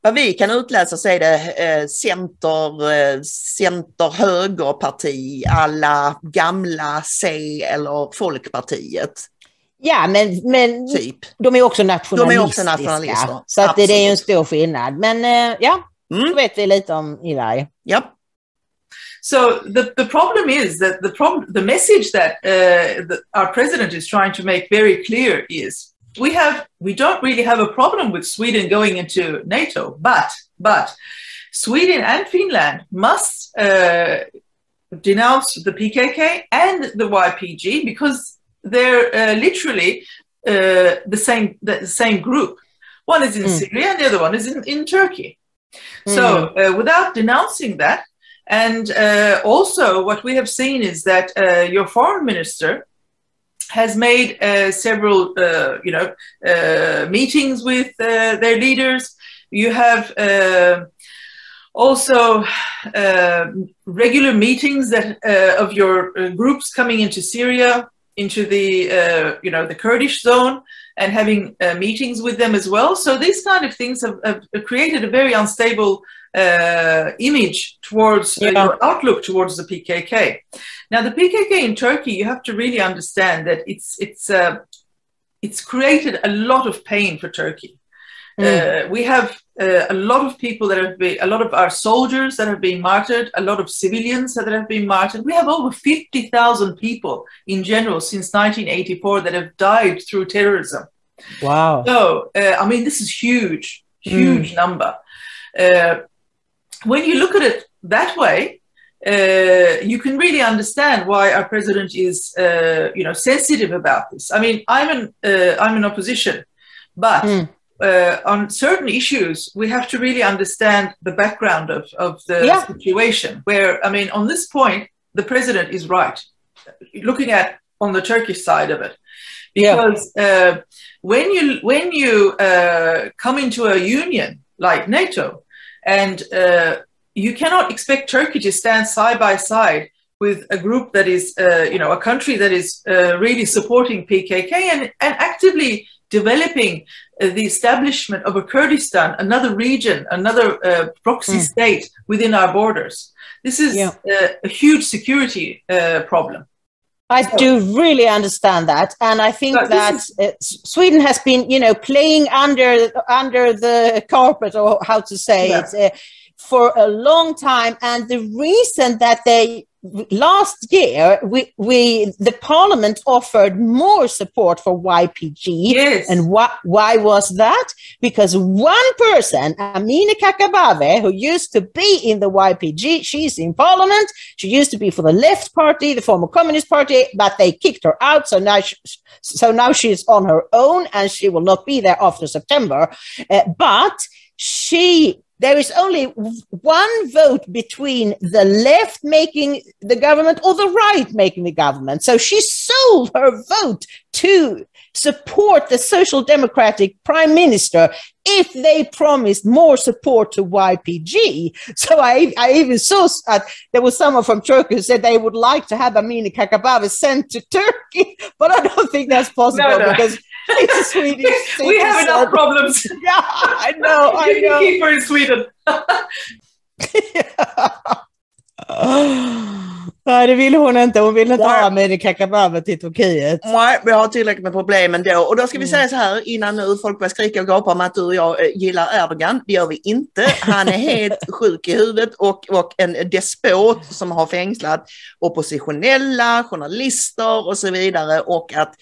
vad vi kan utläsa så är det eh, center, eh, center högerparti alla gamla C eller Folkpartiet. Ja, men, men typ. de är också nationalistiska. De är också nationalister. Så att det, det är en stor skillnad. Men eh, ja, Mm. Då vet vi lite om Eli. Yep. So the, the problem is that the problem, the message that uh, the, our president is trying to make very clear is we have we don't really have a problem with Sweden going into NATO, but but Sweden and Finland must uh, denounce the PKK and the YPG because they're uh, literally uh, the same the same group. One is in mm. Syria and the other one is in, in Turkey. Mm. So, uh, without denouncing that, and uh, also what we have seen is that uh, your foreign minister has made uh, several, uh, you know, uh, meetings with their leaders. You have also regular meetings that of your groups coming into Syria, into the, you know, the Kurdish zone and having uh, meetings with them as well. So these kind of things have, have created a very unstable uh, image towards uh, yeah. your outlook towards the PKK. Now, the PKK in Turkey, you have to really understand that it's it's uh, it's created a lot of pain for Turkey. Mm. Uh, we have uh, a lot of people that have been, a lot of our soldiers that have been martyred, a lot of civilians that have been martyred. We have over 50,000 people in general since 1984 that have died through terrorism. Wow. So, uh, I mean, this is huge, huge mm. number. Uh, when you look at it that way, uh, you can really understand why our president is, uh, you know, sensitive about this. I mean, I'm an uh, I'm in opposition, but mm uh, on certain issues, we have to really understand the background of, of the yeah. situation. Where, I mean, on this point, the president is right. Looking at on the Turkish side of it, because uh, when you when you uh, come into a union like NATO, and uh, you cannot expect Turkey to stand side by side with a group that is, uh, you know, a country that is uh, really supporting PKK and, and actively developing uh, the establishment of a Kurdistan, another region, another uh, proxy Mm. state within our borders. This is Yeah. uh, a huge security uh, problem. I do really understand that, and I think that is- uh, Sweden has been, you know, playing under under the carpet, or how to say Yeah. it, uh, for a long time. And the reason that they last year we we the Parliament offered more support for YPG. Yes. And why, why was that? Because one person, Amina Kakabave, who used to be in the YPG, she's in parliament. She used to be for the left party, the former communist party, but they kicked her out. So now, she, so now she's on her own and she will not be there after September. Uh, but she there is only one vote between the left making the government or the right making the government. So she sold her vote to support the social democratic prime minister if they promised more support to YPG. So I, I even saw uh, there was someone from Turkey who said they would like to have Amina Kakabaveh sent to Turkey, but I don't think that's possible No, no. because it's a Swedish we have enough problems. Yeah, I know, I you know. keep her in Sweden. Nej, det vill hon inte. Hon vill inte Nej. ha Amineh Kakabaveh till Turkiet. Nej, vi har tillräckligt med problem ändå. Och då ska vi Mm. säga så här innan nu folk börjar skrika och gapa om att du och jag eh, gillar Erdogan. Det gör vi inte. Han är helt sjuk i huvudet och, och en despot som har fängslat oppositionella, journalister och så vidare. Och att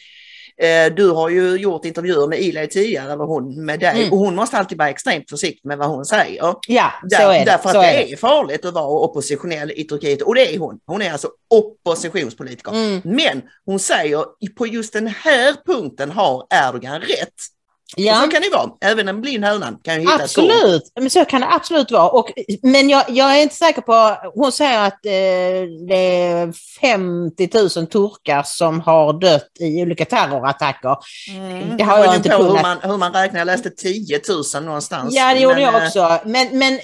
du har ju gjort intervjuer med Ilay tidigare, eller hon med dig. Mm. Och hon måste alltid vara extremt försiktig med vad hon säger. Ja, Där, så är det. Därför att det är det. är farligt att vara oppositionell i Turkiet och det är hon. Hon är alltså oppositionspolitiker. Mm. Men hon säger på just den här punkten har Erdogan rätt. Och Ja. så kan det vara. Även en blind höna kan ju hitta. Absolut, men så kan det absolut vara. Och, men jag, jag är inte säker på, hon säger att eh, det är 50 000 turkar som har dött i olika terrorattacker. Mm. Det har jag beror inte på hur kunnat. man, hur man räknar. Jag läste 10 000 någonstans. Ja, det gjorde Men, jag eh, också. Men, men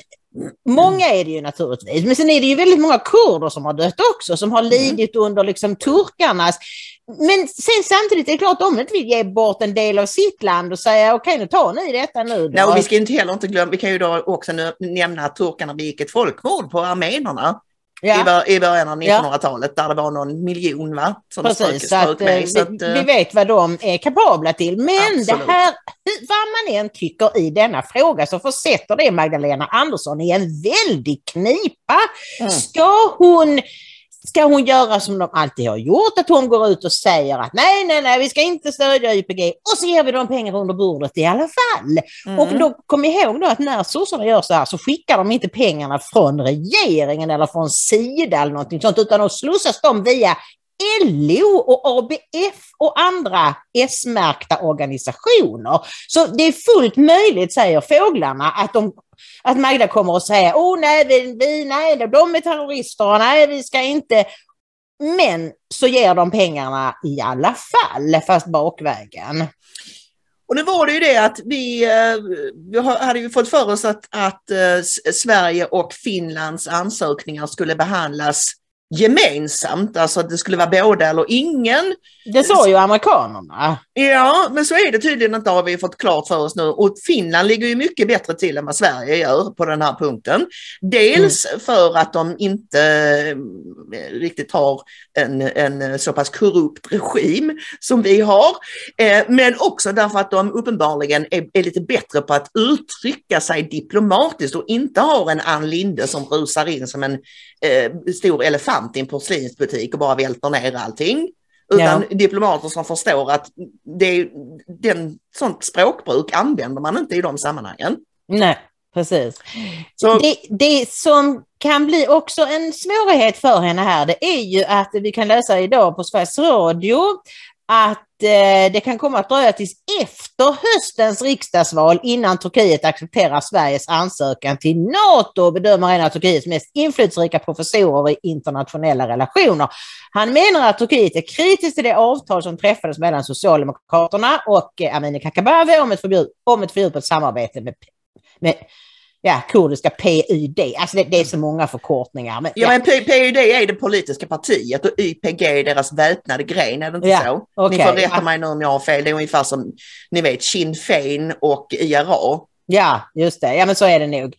många är det ju naturligtvis. Men sen är det ju väldigt många kurder som har dött också, som har lidit under liksom turkarnas... Men sen samtidigt är det klart, de inte vill ge bort en del av sitt land och säga okej, nu tar ni detta nu. då." Nej, och vi ska inte heller inte glömma, vi kan ju då också nu nämna att turkarna begick ett folkmord på armenerna i, ja. i början av Ja. 1900-talet där det var någon miljon va? Som Precis, så att, med. eh, Så att, vi, eh, vi vet vad de är kapabla till. Men Absolut. det här, vad man än tycker i denna fråga så försätter det Magdalena Andersson i en väldig knipa. Mm. Ska hon Ska hon göra som de alltid har gjort, att hon går ut och säger att nej, nej, nej, vi ska inte stödja YPG och så ger vi dem pengar under bordet i alla fall. mm. Och då kom ihåg då att när sossarna gör så här så skickar de inte pengarna från regeringen eller från Sida eller någonting sånt, utan då slussas de via LO och ABF och andra S-märkta organisationer. Så det är fullt möjligt, säger fåglarna, att, de, att Magda kommer att säga oh nej, vi, vi, nej, de är terrorister, och nej, vi ska inte. Men så ger de pengarna i alla fall, fast bakvägen. Och nu var det ju det att vi, eh, vi hade ju fått för oss att, att eh, Sverige och Finlands ansökningar skulle behandlas gemensamt, alltså att det skulle vara båda eller ingen. Det sa ju amerikanerna. Ja, men så är det tydligen inte har vi fått klart för oss nu. Och Finland ligger ju mycket bättre till än vad Sverige gör på den här punkten. Dels för att de inte eh, riktigt har en, en så pass korrupt regim som vi har. Eh, men också därför att de uppenbarligen är, är lite bättre på att uttrycka sig diplomatiskt och inte har en Ann Linde som rusar in som en eh, stor elefant i en porslinsbutik och bara välter ner allting. Utan diplomater som förstår att det, är- den, sånt språkbruk använder man inte i de sammanhangen. Nej, precis. Så, Det, det som kan bli också en svårighet för henne här, det är ju att vi kan läsa idag på Sveriges Radio att eh, det kan komma att dröja tills efter höstens riksdagsval innan Turkiet accepterar Sveriges ansökan till NATO, bedömer en av Turkiets mest inflytelserika professorer i internationella relationer. Han menar att Turkiet är kritiskt till det avtal som träffades mellan Socialdemokraterna och eh, Amineh Kakabaveh om ett, förbjud, om ett fördjupat samarbete med, med ja, kurdiska PYD. Alltså det, det, är så många förkortningar. Men, ja, ja, men PYD är det politiska partiet och YPG är deras väpnade gren, är det inte ja, så? Okay. Ni får rätta mig nu om jag har fel. Det är ungefär som ni vet Sinn Fein och IRA. Ja, just det. Ja, men så är det nog.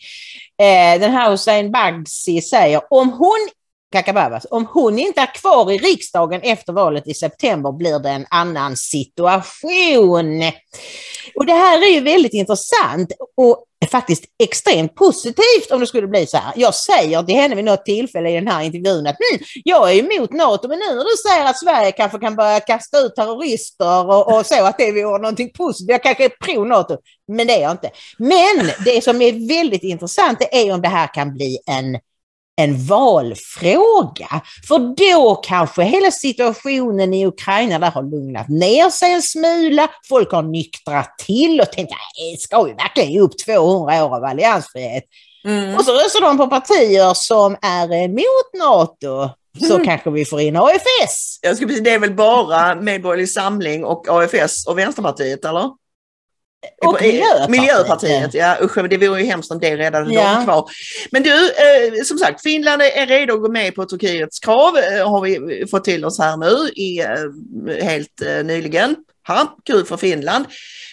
Eh, den här Hussein Bagsi säger om hon Kakabavas. Om hon inte är kvar i riksdagen efter valet i september blir det en annan situation. Och det här är ju väldigt intressant och faktiskt extremt positivt om det skulle bli så här. Jag säger till henne vid något tillfälle i den här intervjun att hm, jag är emot NATO, men nu när du säger att Sverige kanske kan börja kasta ut terrorister och, och så att det vore någonting positivt. Jag kanske är pro-NATO, men det är jag inte. Men det som är väldigt intressant är om det här kan bli en en valfråga. För då kanske hela situationen i Ukraina där har lugnat ner sig en smula. Folk har nyktrat till och tänkt, ska vi verkligen ge upp 200 år av alliansfrihet? Mm. Och så röstar de på partier som är emot NATO. Så mm. kanske vi får in AFS. Jag skulle det är väl bara Medborgerlig Samling och AFS och Vänsterpartiet, eller? Och Miljöpartiet. Miljöpartiet, ja usch, det vore ju hemskt om det redan ja. de kvar. Men du, eh, som sagt, Finland är redo att gå med på Turkiets krav, eh, har vi fått till oss här nu i, eh, helt eh, nyligen. Ha, kul för Finland.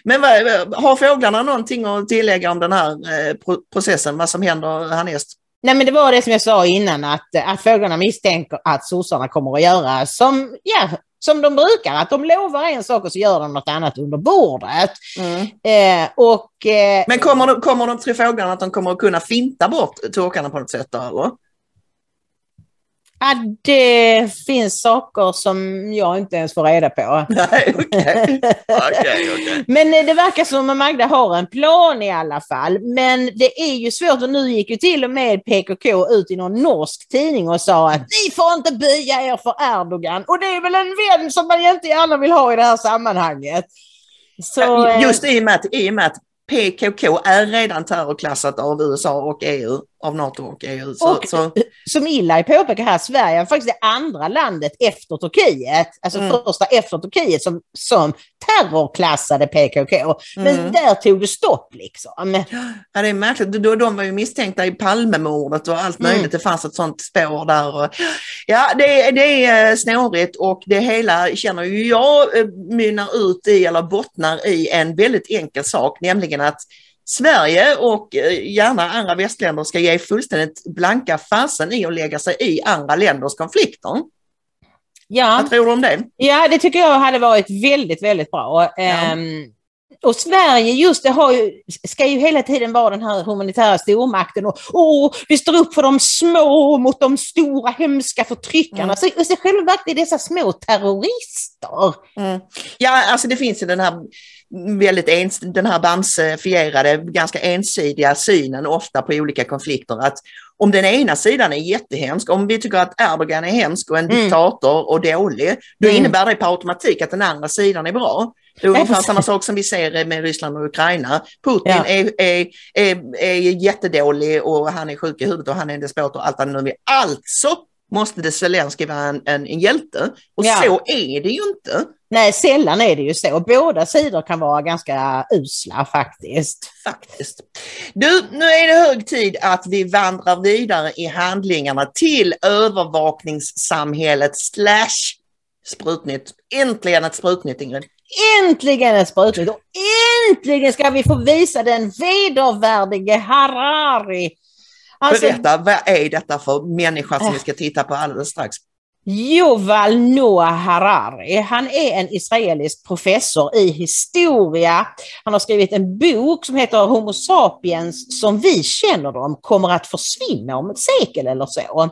Men vad, har fåglarna någonting att tillägga om den här eh, processen, vad som händer härnäst? Nej men det var det som jag sa innan att, att fåglarna misstänker att sossarna kommer att göra som, ja, som de brukar, att de lovar en sak och så gör de något annat under bordet. Mm. Eh, och, eh, Men kommer de, kommer de till frågan att de kommer att kunna finta bort turkarna på något sätt? Då, eller? Ja, det finns saker som jag inte ens får reda på. Nej, okay. Okay, okay. Men det verkar som att Magda har en plan i alla fall. Men det är ju svårt och nu gick ju till och med PKK ut i någon norsk tidning och sa att ni får inte böja er för Erdogan. Och det är väl en vän som man inte gärna vill ha i det här sammanhanget. Så, Just i och med att, i och med att PKK är redan terrorklassat av USA och EU, av NATO och EU. Så, och, så. Som Ilaj påpekar här, Sverige är faktiskt det andra landet efter Turkiet, alltså mm. första efter Turkiet som, som terrorklassade PKK. Men mm. där tog det stopp liksom. Ja, det är märkligt. De, de var ju misstänkta i Palmemordet och allt möjligt. Mm. Det fanns ett sånt spår där. Och, ja, det, det är snårigt och det hela känner jag eh, mynnar ut i eller bottnar i en väldigt enkel sak, nämligen att Sverige och eh, gärna andra västländer ska ge fullständigt blanka fasen i att lägga sig i andra länders konflikter. Ja. Vad tror du om det? Ja, det tycker jag hade varit väldigt, väldigt bra. Ja. Um, och Sverige just det har ju, ska ju hela tiden vara den här humanitära stormakten och oh, vi står upp för de små mot de stora hemska förtryckarna. Mm. Så, så själva verket är dessa små terrorister. Mm. Ja, alltså det finns ju den här väldigt ens, den här bamsefierade, ganska ensidiga synen ofta på olika konflikter. Att om den ena sidan är jättehemsk, om vi tycker att Erdogan är hemsk och en mm. diktator och dålig, då mm. innebär det på automatik att den andra sidan är bra. Det är ungefär samma sak som vi ser med Ryssland och Ukraina. Putin ja. är, är, är, är jättedålig och han är sjuk i huvudet och han är en despot och allt annat. Alltså måste det Zelenskyj vara en, en, en hjälte. Och ja. så är det ju inte. Nej, sällan är det ju så. Båda sidor kan vara ganska usla faktiskt. Faktiskt. Du, nu är det hög tid att vi vandrar vidare i handlingarna till övervakningssamhället slash Sprutnytt. Äntligen ett Sprutnytt, Ingrid. Äntligen ett Sprutnytt och äntligen ska vi få visa den vedervärdige Harari Alltså, Berätta, vad är detta för människa som vi ska titta på alldeles strax? Yuval Noah Harari. Han är en israelisk professor i historia. Han har skrivit en bok som heter Homo sapiens som vi känner dem kommer att försvinna om ett sekel eller så.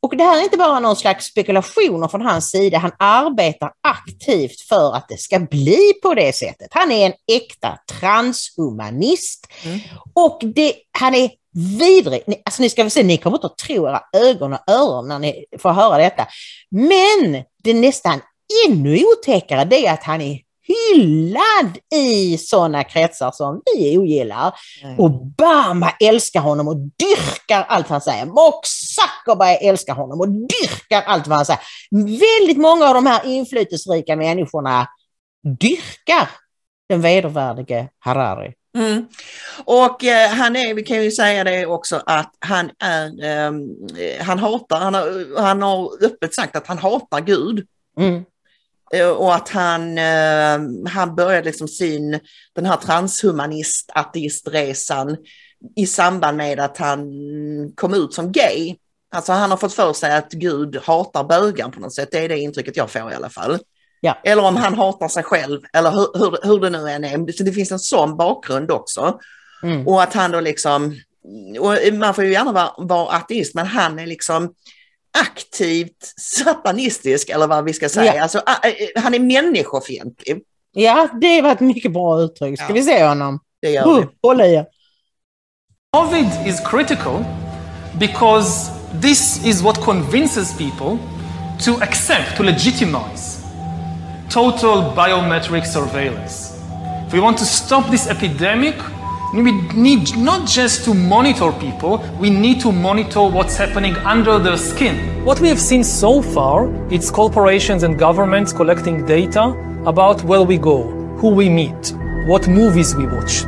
Och det här är inte bara någon slags spekulationer från hans sida, han arbetar aktivt för att det ska bli på det sättet. Han är en äkta transhumanist mm. och det, han är vidrig. Alltså ni ska väl se, ni kommer inte att tro era ögon och öron när ni får höra detta. Men det nästan ännu otäckare det är att han är hyllad i sådana kretsar som vi ogillar. Mm. Obama älskar honom och dyrkar allt han säger. Mark Zuckerberg älskar honom och dyrkar allt vad han säger. Väldigt många av de här inflytelserika människorna dyrkar den vedervärdige Harari. Mm. Och eh, han är, vi kan ju säga det också, att han är, eh, han hatar, han har, han har öppet sagt att han hatar Gud. Mm. Eh, Och att han, eh, han började liksom sin, den här transhumanist ateistresan i samband med att han kom ut som gay. Alltså han har fått för sig att Gud hatar bögar på något sätt, det är det intrycket jag får i alla fall. Ja. Eller om han hatar sig själv, eller hur, hur, hur det nu än är. Så det finns en sån bakgrund också. Mm. Och att han då liksom, och man får ju gärna vara, vara ateist, men han är liksom aktivt satanistisk eller vad vi ska säga. Ja. Alltså, han är människofientlig. Ja, det var ett mycket bra uttryck. Ska Ja. vi se honom? Det gör vi. Håll i. COVID is critical because this is what convinces people to accept, to legitimize total biometric surveillance. If we want to stop this epidemic, we need not just to monitor people, we need to monitor what's happening under their skin. What we have seen so far, it's corporations and governments collecting data about where we go, who we meet, what movies we watch.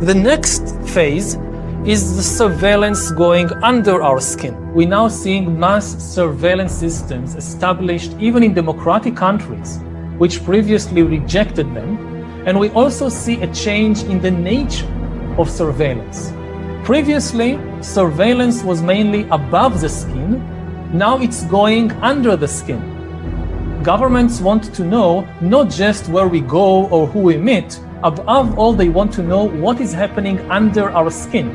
The next phase is the surveillance going under our skin. We're now seeing mass surveillance systems established even in democratic countries, which previously rejected them. And we also see a change in the nature of surveillance. Previously, surveillance was mainly above the skin. Now it's going under the skin. Governments want to know not just where we go or who we meet, above all, they want to know what is happening under our skin.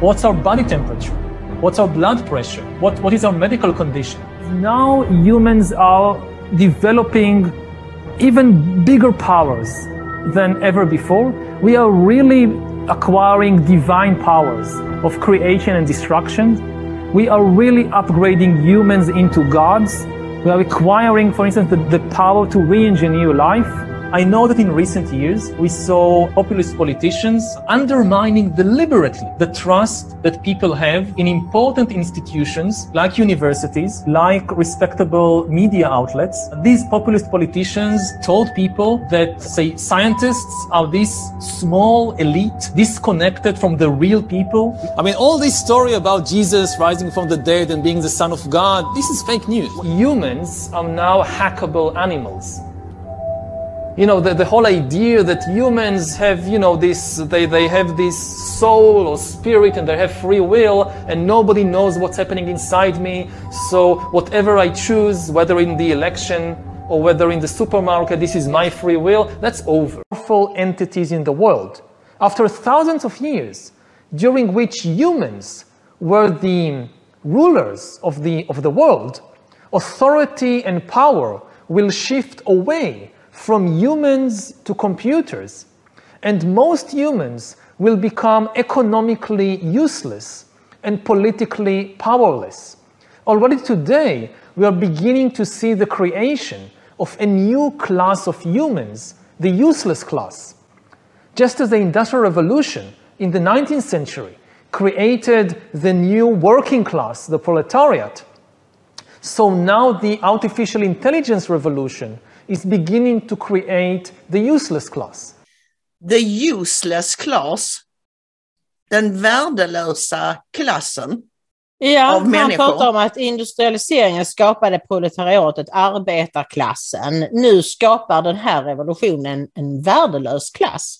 What's our body temperature? What's our blood pressure? What, what is our medical condition? Now humans are developing even bigger powers than ever before. We are really acquiring divine powers of creation and destruction. We are really upgrading humans into gods. We are acquiring, for instance, the, the power to re engineer life. I know that in recent years we saw populist politicians undermining deliberately the trust that people have in important institutions like universities, like respectable media outlets. These populist politicians told people that, say, scientists are this small elite disconnected from the real people. I mean, all this story about Jesus rising from the dead and being the Son of God, this is fake news. Humans are now hackable animals you know the, the whole idea that humans have you know this they, they have this soul or spirit and they have free will and nobody knows what's happening inside me. So whatever i choose whether in the election or whether in the supermarket this is my free will that's over. Powerful entities in the world. After thousands of years during which humans were the rulers of the of the world authority and power will shift away from humans to computers. And most humans will become economically useless and politically powerless. Already today, we are beginning to see the creation of a new class of humans, the useless class. Just as the Industrial Revolution in the 19th century created the new working class, the proletariat, so now the artificial intelligence revolution is beginning to create the useless class. The useless class. Den värdelösa klassen. Ja, Av han pratar om att industrialiseringen skapade proletariatet, arbetarklassen. Nu skapar den här revolutionen en värdelös klass.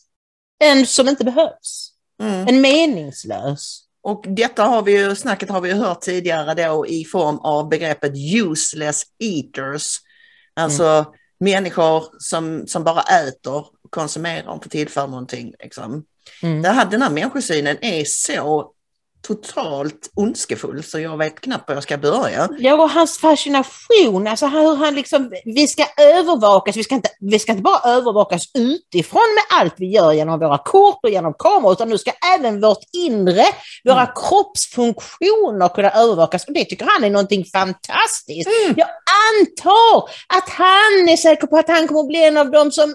En som inte behövs. Mm. En meningslös. Och detta har vi ju, snacket har vi ju hört tidigare då i form av begreppet useless eaters. Alltså människor som, som bara äter och konsumerar och inte tillför någonting. Liksom. Mm. Det här, den här människosynen är så totalt ondskefull så jag vet knappt var jag ska börja. Ja, och hans fascination, alltså hur han liksom, vi ska övervakas, vi ska, inte, vi ska inte bara övervakas utifrån med allt vi gör genom våra kort och genom kameror, utan nu ska även vårt inre, våra Mm. kroppsfunktioner kunna övervakas. Och det tycker han är någonting fantastiskt. Mm. Jag antar att han är säker på att han kommer bli en av dem som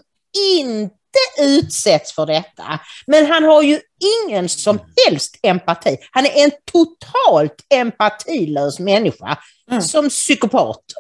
inte utsätts för detta. Men han har ju ingen som helst empati. Han är en totalt empatilös människa Mm. som psykopater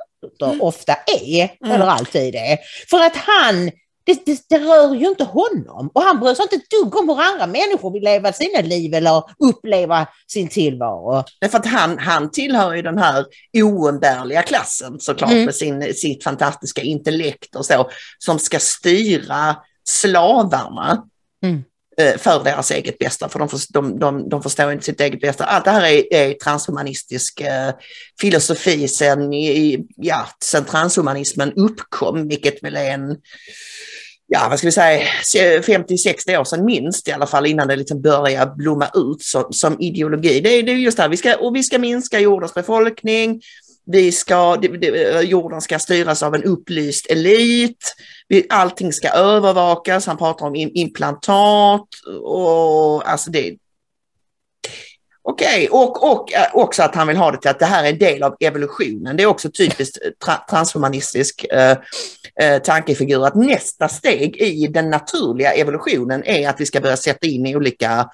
ofta är, Mm. eller alltid är. För att han, det, det, det rör ju inte honom och han bryr sig inte ett dugg om hur andra människor vill leva sina liv eller uppleva sin tillvaro. Därför att han, han tillhör ju den här oumbärliga klassen såklart Mm. med sin, sitt fantastiska intellekt och så, som ska styra slavarna Mm. eh, för deras eget bästa, för de, för, de, de, de förstår inte sitt eget bästa. Allt det här är, är transhumanistisk eh, filosofi sen, i, ja, sen transhumanismen uppkom, vilket väl är en ja, vad ska vi säga, 50-60 år sedan minst i alla fall innan det liksom börjar blomma ut som, som ideologi. Det är, det är just det här, vi ska, och vi ska minska jordens befolkning, vi ska, jorden ska styras av en upplyst elit, allting ska övervakas, han pratar om implantat och alltså det Okej, och, och eh, också att han vill ha det till att det här är en del av evolutionen. Det är också typiskt tra, transhumanistisk eh, eh, tankefigur att nästa steg i den naturliga evolutionen är att vi ska börja sätta in olika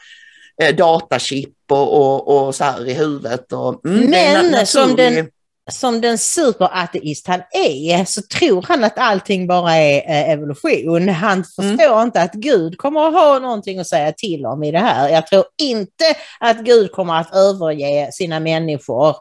eh, datachip och, och, och så här i huvudet. Och, mm, Men som den- Som den superateist han är så tror han att allting bara är eh, evolution. Han förstår inte att Gud kommer att ha någonting att säga till om i det här. Jag tror inte att Gud kommer att överge sina människor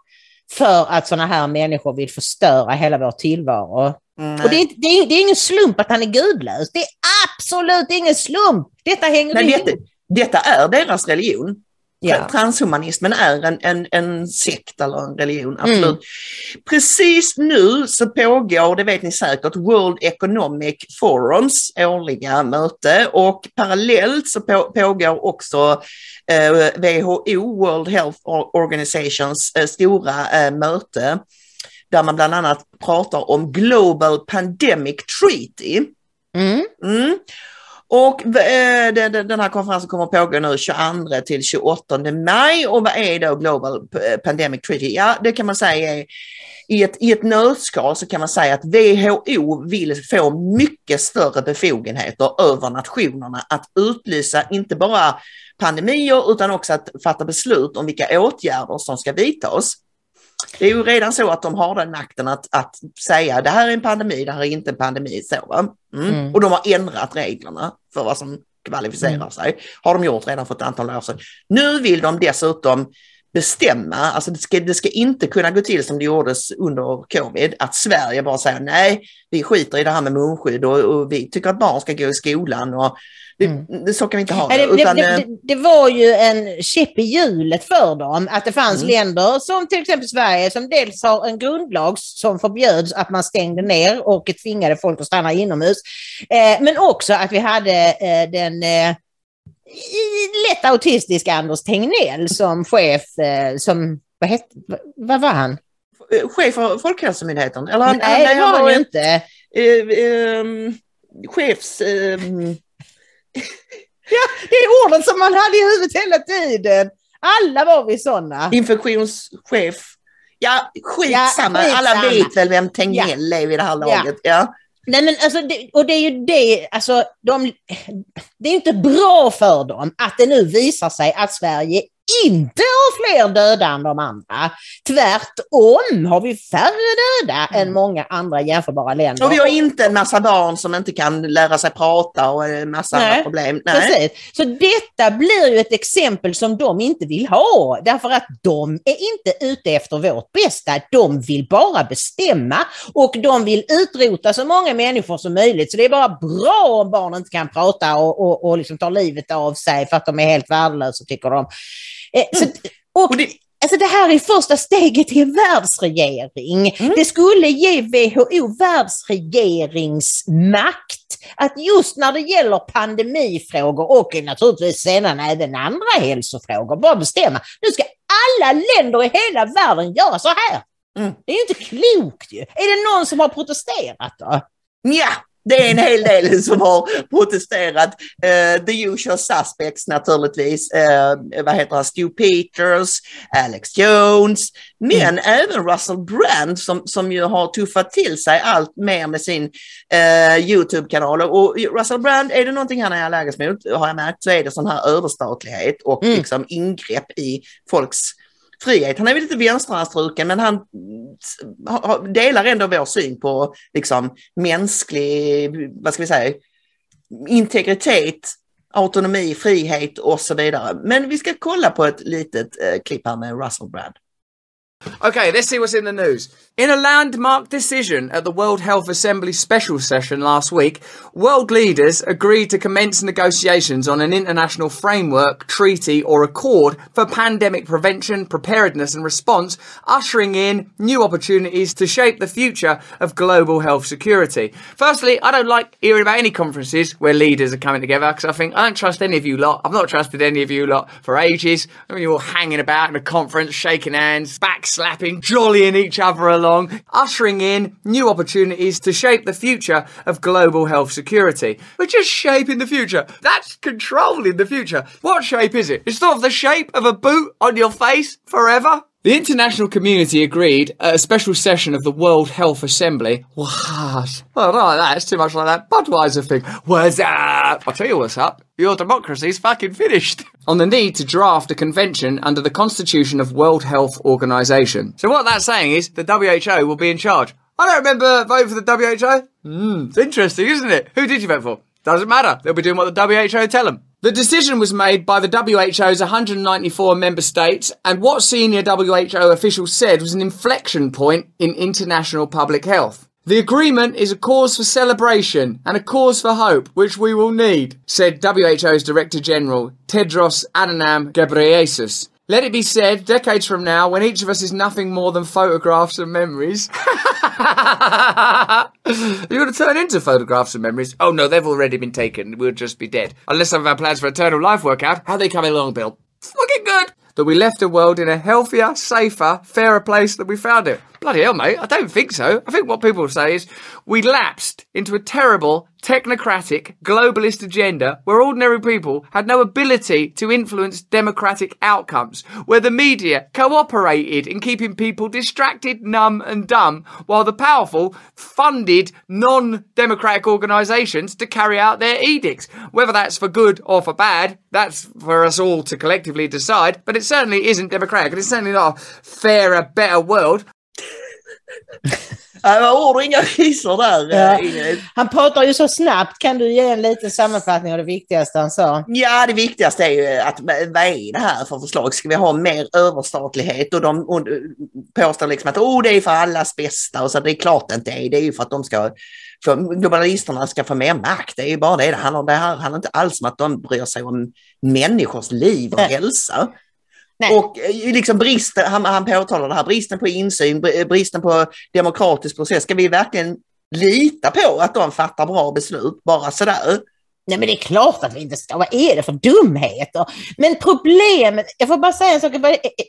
för att sådana här människor vill förstöra hela vår tillvaro. Mm, Och det är, det, är, det är ingen slump att han är gudlös. Det är absolut ingen slump. Detta hänger Nej, ihop. detta, detta är deras religion. Ja. Transhumanismen är en, en, en sekt eller en religion, absolut. Precis nu så pågår, det vet ni säkert, World Economic Forums årliga möte och parallellt så på, pågår också eh, WHO, World Health Organizations eh, stora eh, möte där man bland annat pratar om Global Pandemic Treaty. Mm. Mm. Och eh, den, här konferensen kommer att pågå nu 22 till 28 maj och vad är då Global eh, Pandemic Treaty? Ja, det kan man säga är i ett, i ett nötskal så kan man säga att WHO vill få mycket större befogenheter över nationerna att utlysa inte bara pandemier utan också att fatta beslut om vilka åtgärder som ska vidtas. Det är ju redan så att de har den makten att, att säga det här är en pandemi, det här är inte en pandemi. Så? Mm. Mm. Och de har ändrat reglerna för vad som kvalificerar Mm. sig. Har de gjort redan för ett antal år sedan. Nu vill de dessutom bestämma, alltså det ska, det ska inte kunna gå till som det gjordes under covid, att Sverige bara säger nej, vi skiter i det här med munskydd och, och vi tycker att barn ska gå i skolan och Mm. det, så kan vi inte ha det. det, utan, det, eh, det, det var ju en käpp i hjulet för dem att det fanns Mm. länder som till exempel Sverige som dels har en grundlag som förbjöds att man stängde ner och tvingade folk att stanna inomhus. Eh, men också att vi hade eh, den eh, lätt autistiska Anders Tegnell som chef, eh, som, vad, hette, vad, var han? eh, chef för Folkhälsomyndigheten. Eller, han- Nej, det var han ju inte. eh, ehm, chefs... ehm, Det är orden som man hade i huvudet hela tiden. Alla var vi sådana. infektionschef. Ja, skitsamma. Ja, Alla vet väl vem Tegnell är vid det här laget. Ja. Nej men alltså, det, och det är ju det, alltså de, det är inte bra för dem att det nu visar sig att Sverige inte har fler döda än de andra. Tvärtom har vi färre döda än många andra jämförbara länder. Och vi har inte en massa barn som inte kan lära sig prata och en massa Nej, andra problem. Nej. Precis. Så detta blir ju ett exempel som de inte vill ha. Därför att de är inte ute efter vårt bästa. De vill bara bestämma och de vill utrota så många människor som möjligt. Så det är bara bra om barn inte kan prata och, och, och liksom tar livet av sig för att de är helt värdelösa tycker de. Eh, så, och, Och Alltså det här är första steget till en världsregering. Mm. Det skulle ge WHO världsregeringsmakt att just när det gäller pandemifrågor och naturligtvis sedan även andra hälsofrågor bara bestämma. Nu ska alla länder i hela världen göra så här. Mm. Det är ju inte klokt ju. Är det någon som har protesterat då? Ja, det är en hel del som har protesterat. Eh, the usual suspects naturligtvis. Eh, vad heter han? Stu Peters, Alex Jones, men även Russell Brand som, som ju har tuffat till sig allt mer med sin eh, Youtube-kanal. Och Russell Brand, är det någonting han är allergisk mot, har jag märkt, så är det sån här överstatlighet och Mm. liksom ingrepp i folks frihet. Han är väl lite vänsterhandstruken, men han delar ändå vår syn på liksom, mänsklig, vad ska vi säga, integritet, autonomi, frihet och så vidare. Men vi ska kolla på ett litet eh, klipp här med Russell Brand. Okay, let's see what's in the news. In a landmark decision at the World Health Assembly special session last week, world leaders agreed to commence negotiations on an international framework, treaty, or accord for pandemic prevention, preparedness, and response, ushering in new opportunities to shape the future of global health security. Firstly, I don't like hearing about any conferences where leaders are coming together because I think I don't trust any of you lot. I've not trusted any of you lot for ages. I mean, you're all hanging about in a conference, shaking hands, backslapping, jollying each other along, ushering in new opportunities to shape the future of global health security. We're just shaping the future. That's controlling the future. What shape is it? It's not the shape of a boot on your face forever. The international community agreed at a special session of the World Health Assembly. What? Well, not like that. It's too much like that Budweiser thing. What's up? I'll tell you what's up. Your democracy's fucking finished. On the need to draft a convention under the Constitution of World Health Organization. So what that's saying is the WHO will be in charge. I don't remember voting for the WHO. Hmm, it's interesting, isn't it? Who did you vote for? Doesn't matter. They'll be doing what the WHO tell them. The decision was made by the WHO's 194 member states, and what senior WHO officials said was an inflection point in international public health. The agreement is a cause for celebration and a cause for hope, which we will need, said WHO's Director General Tedros Adhanom Ghebreyesus. Let it be said, decades from now, when each of us is nothing more than photographs and memories. You're going to turn into photographs and memories? Oh no, they've already been taken. We'll just be dead. Unless some of our plans for eternal life work out. How they coming along, Bill? Fucking good. That we left the world in a healthier, safer, fairer place than we found it. Bloody hell, mate. I don't think so. I think what people say is we lapsed into a terrible, technocratic, globalist agenda where ordinary people had no ability to influence democratic outcomes, where the media cooperated in keeping people distracted, numb, and dumb, while the powerful funded non democratic organisations to carry out their edicts. Whether that's for good or for bad, that's for us all to collectively decide, but it certainly isn't democratic, and it's certainly not a fairer, better world. Det var ord och inga visor där. Ja. eh, Ingrid. Han pratar ju så snabbt. Kan du ge en liten sammanfattning av det viktigaste han sa? Ja, det viktigaste är ju att vad är det här för förslag? Ska vi ha mer överstatlighet? Och de och, påstår liksom att oh, det är för allas bästa och så det är klart det inte är. Det är ju för att de ska, för globalisterna ska få mer makt. Det är ju bara det det handlar. Det här handlar inte alls om att de bryr sig om människors liv och hälsa. Nej. Och eh, liksom bristen, han, han påtalar det här, bristen på insyn, br- bristen på demokratisk process. Ska vi verkligen lita på att de fattar bra beslut bara sådär? Nej men det är klart att vi inte ska. Vad är det för dumheter? Men problemet, jag får bara säga en sak.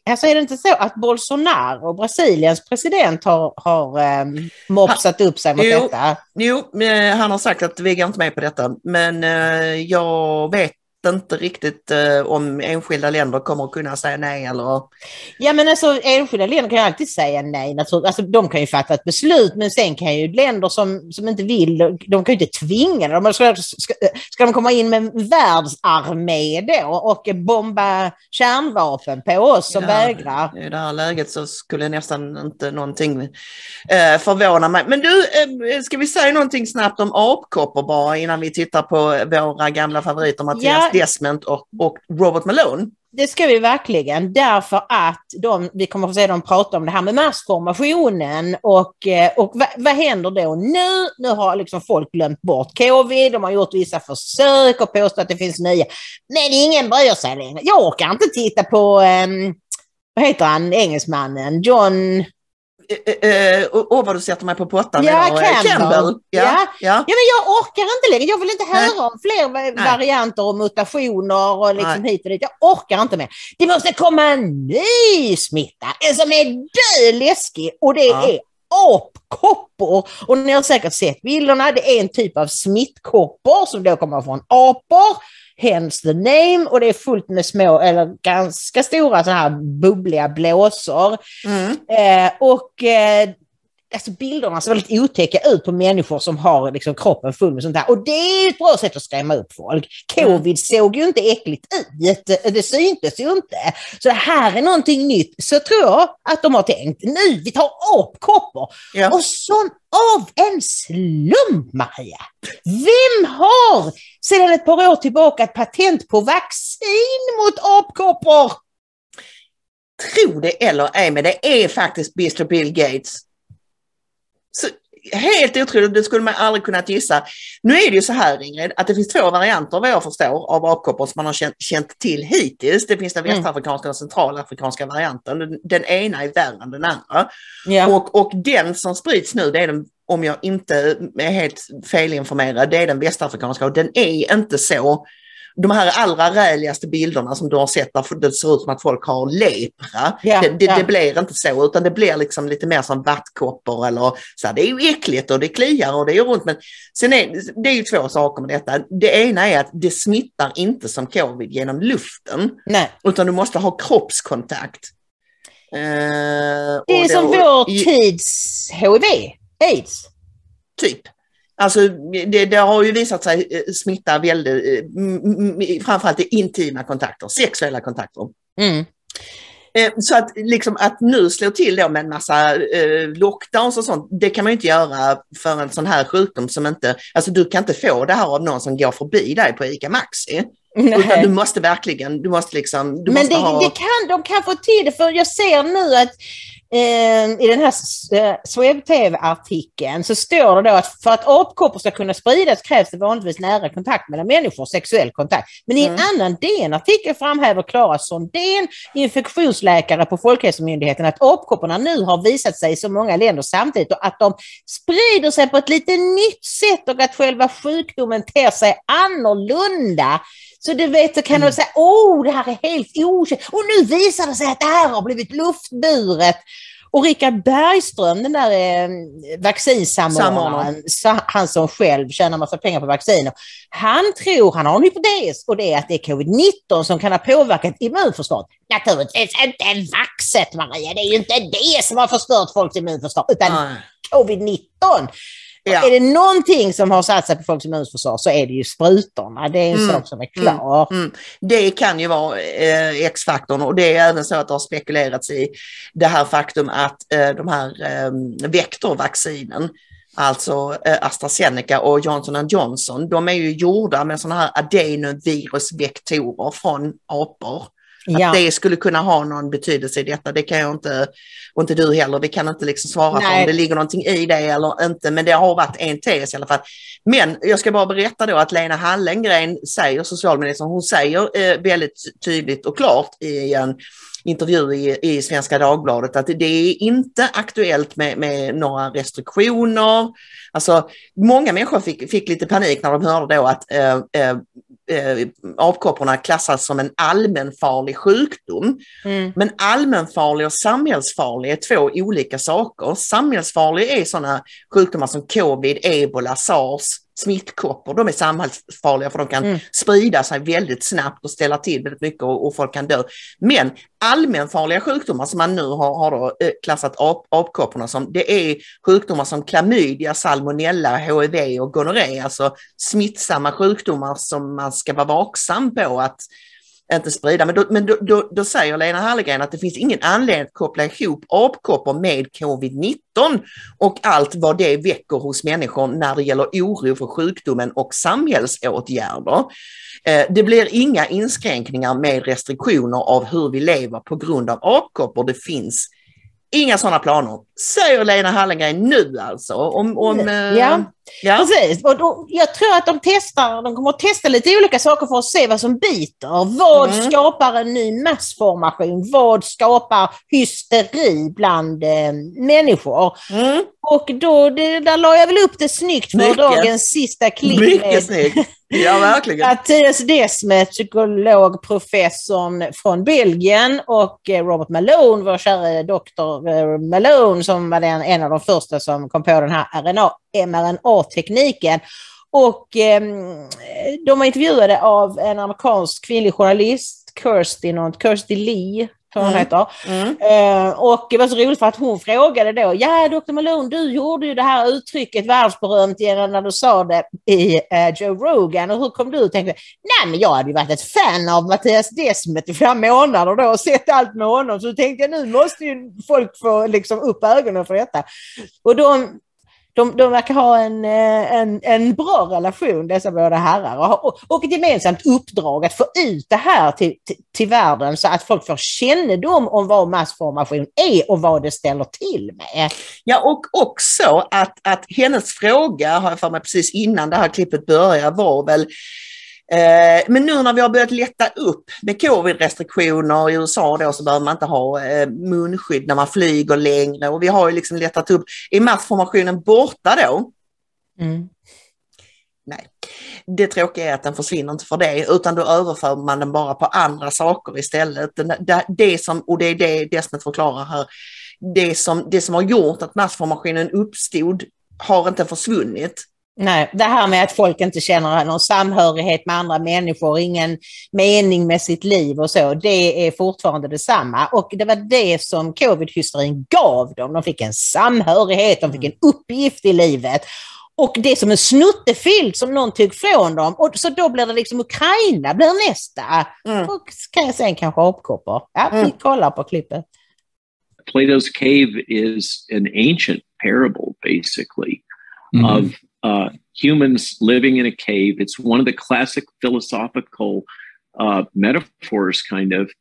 Alltså är det inte så att Bolsonaro, Brasiliens president, har, har um, mopsat upp sig mot Jo. detta? Jo, eh, han har sagt att vi går inte med på detta, men eh, jag vet inte riktigt eh, om enskilda länder kommer att kunna säga nej eller... Ja men alltså enskilda länder kan ju alltid säga nej naturligtvis. Alltså de kan ju fatta ett beslut men sen kan ju länder som, som inte vill, de kan ju inte tvinga dem. De ska, ska, ska de komma in med en världsarmé då och bomba kärnvapen på oss som Ja. vägrar? I det här läget så skulle nästan inte någonting eh, förvåna mig. Men du, eh, ska vi säga någonting snabbt om apkoppor bara innan vi tittar på våra gamla favoriter Mattias Ja. Desmond och, och Robert Malone? Det ska vi verkligen, därför att de, vi kommer att få se dem prata om det här med massformationen och, eh, och vad, vad händer då nu? Nu har liksom folk glömt bort covid, de har gjort vissa försök och påstått att det finns nya, men ingen bryr sig längre. Jag orkar inte titta på ehm, vad heter han, engelsmannen, John... Eh, eh, Åh, vad du sätter mig på pottan Ja, idag. Eh, Campbell. Ja, Ja. ja. Ja, men jag orkar inte längre. Jag vill inte höra Nej. om fler Nej. varianter och mutationer och liksom Nej. hit och dit. Jag orkar inte mer. Det måste komma en ny smitta, en som är död läskig och det Ja. är apkoppor. Och ni har säkert sett bilderna. Det är en typ av smittkoppor som då kommer från apor. Hence the name och det är fullt med små eller ganska stora sådana här bubbliga blåsor. Mm. Eh, och eh, alltså bilderna ser väldigt otäcka ut på människor som har liksom, kroppen full med sånt här. Och det är ett bra sätt att skrämma upp folk. Covid såg ju inte äckligt ut, det, det syntes ju inte. Så det här är någonting nytt. Så tror jag att de har tänkt, nu vi tar apkoppor. Ja. Och som av en slump, Maria, vem har sedan ett par år tillbaka ett patent på vaccin mot apkoppor? Tro det eller ej, men det är faktiskt Mr Bill Gates. Så, helt otroligt, det skulle man aldrig kunnat gissa. Nu är det ju så här Ingrid, att det finns två varianter vad jag förstår av apkoppor som man har känt, känt till hittills. Det finns den Mm. västafrikanska och centralafrikanska varianten. Den, den ena är värre än den andra. Ja. Och, och den som sprids nu, det är den, om jag inte är helt felinformerad, det är den västafrikanska och den är inte så de här allra räligaste bilderna som du har sett där det ser ut som att folk har lepra. Ja, det, det, ja. det blir inte så utan det blir liksom lite mer som vattkoppor eller så här, det är ju äckligt och det kliar och det gör ont men sen är det är ju två saker med detta. Det ena är att det smittar inte som covid genom luften Nej. utan du måste ha kroppskontakt. Eh, Det är som då- vår tids HIV, aids. Typ. Alltså det, det har ju visat sig eh, smitta väldigt, eh, framförallt i intima kontakter, sexuella kontakter. Mm. Eh, Så att, liksom, att nu slå till då med en massa eh, lockdowns och sånt, det kan man inte göra för en sån här sjukdom som inte, alltså du kan inte få det här av någon som går förbi dig på ICA Maxi. Utan Nej. du måste verkligen, du måste liksom, du Men måste det, ha... det kan, de kan få till det, för jag ser nu att i den här eh, Swebb-TV-artikeln så står det då att för att apkoppor ska kunna spridas krävs det vanligtvis nära kontakt mellan människor, sexuell kontakt. Men i en Mm. annan DN-artikel framhäver Klara Sondén, infektionsläkare på Folkhälsomyndigheten, att apkopporna nu har visat sig i så många länder samtidigt och att de sprider sig på ett lite nytt sätt och att själva sjukdomen ter sig annorlunda. Så du vet, så kan du säga, åh, det här är helt okänt. Och nu visar det sig att det här har blivit luftburet. Och Richard Bergström, den där eh, vaccinsamordnaren, sa- han som själv tjänar massa pengar på vacciner, han tror, han har en hypotes och det är att det är covid-19 som kan ha påverkat immunförsvaret. Naturligtvis inte vaxet Maria, det är ju inte det som har förstört folks immunförsvar, utan Nej. covid-19. Ja. Är det någonting som har satt sig på folks immunförsvar så är det ju sprutorna. Det är en Mm. sak som är klar. Mm. Det kan ju vara eh, X-faktorn och det är även så att det har spekulerats i det här faktum att eh, de här eh, vektorvaccinen, alltså eh, AstraZeneca och Johnson Johnson, de är ju gjorda med sådana här adenovirusvektorer från apor. Att Ja. det skulle kunna ha någon betydelse i detta, det kan jag inte, och inte du heller, vi kan inte liksom svara på Nej. om det ligger någonting i det eller inte, men det har varit en tes i alla fall. Men jag ska bara berätta då att Lena Hallengren säger, socialministern, hon säger eh, väldigt tydligt och klart i en intervju i, i Svenska Dagbladet att det är inte aktuellt med, med några restriktioner. Alltså, många människor fick, fick lite panik när de hörde då att eh, eh, eh, avkopporna klassas som en allmänfarlig sjukdom. Mm. Men allmänfarlig och samhällsfarlig är två olika saker. Samhällsfarlig är sådana sjukdomar som covid, ebola, sars, smittkoppor. De är samhällsfarliga för de kan Mm. sprida sig väldigt snabbt och ställa till väldigt mycket och, och folk kan dö. Men allmänfarliga sjukdomar som man nu har, har då, eh, klassat ap, apkopporna som, det är sjukdomar som klamydia, salmonella, HIV och gonorré, alltså smittsamma sjukdomar som man ska vara vaksam på att inte sprida. Men, då, men då, då, då säger Lena Hallengren att det finns ingen anledning att koppla ihop apkoppor med covid-19 och allt vad det väcker hos människor när det gäller oro för sjukdomen och samhällsåtgärder. Eh, det blir inga inskränkningar med restriktioner av hur vi lever på grund av apkoppor. Det finns inga sådana planer, säger Lena Hallengren nu alltså. Om, om, eh, Ja. ja. Precis. Och då, jag tror att de testar, de kommer att testa lite olika saker för att se vad som biter. Vad Mm. skapar en ny massformation? Vad skapar hysteri bland eh, människor? Mm. Och då, det, där la jag väl upp det snyggt för Mycket. dagens sista klipp. Mycket snyggt. Ja, verkligen. Mattias Desmet, psykologprofessorn från Belgien och eh, Robert Malone, vår kära doktor eh, Malone som var den, en av de första som kom på den här mRNA-tekniken. Och eh, de var intervjuade av en amerikansk kvinnlig journalist, Kirsty, något, Kirsty Lee, jag hon Mm. heter. Mm. Eh, och det var så roligt för att hon frågade då, ja Dr. Malone, du gjorde ju det här uttrycket världsberömt genom när du sa det i eh, Joe Rogan och hur kom du ut? Tänkte, nej men jag hade ju varit ett fan av Mattias Desmet i flera månader då och sett allt med honom så tänkte jag nu måste ju folk få liksom upp ögonen för detta. Och de, de, de verkar ha en, eh, en, en bra relation dessa båda herrar och, och, och ett gemensamt uppdrag att få ut det här till, till, till världen så att folk får kännedom om vad massformation är och vad det ställer till med. Ja, och också att, att hennes fråga, har jag för mig precis innan det här klippet börjar, var väl men nu när vi har börjat lätta upp med covid-restriktioner i USA då så behöver man inte ha eh, munskydd när man flyger längre och vi har ju liksom lättat upp. Är massformationen borta då? Nej. Det tråkiga är att den försvinner inte för det utan då överför man den bara på andra saker istället. Det som, och det är det Desmet förklarar här, det som, det som har gjort att massformationen uppstod har inte försvunnit. Nej, det här med att folk inte känner någon samhörighet med andra människor, ingen mening med sitt liv och så, det är fortfarande detsamma. Och det var det som covid-hysterin gav dem. De fick en samhörighet, de fick en uppgift i livet. Och det är som en snuttefilt som någon tog från dem. Och så då blir det liksom Ukraina blir nästa. Mm. Och kan jag sen kanske apkoppor. Ja, vi Mm. kollar på klippet. Plato's cave is an ancient parable, basically, Mhm. of uh, humans living in a cave. It's one of the classic philosophical uh, metaphors, kind of.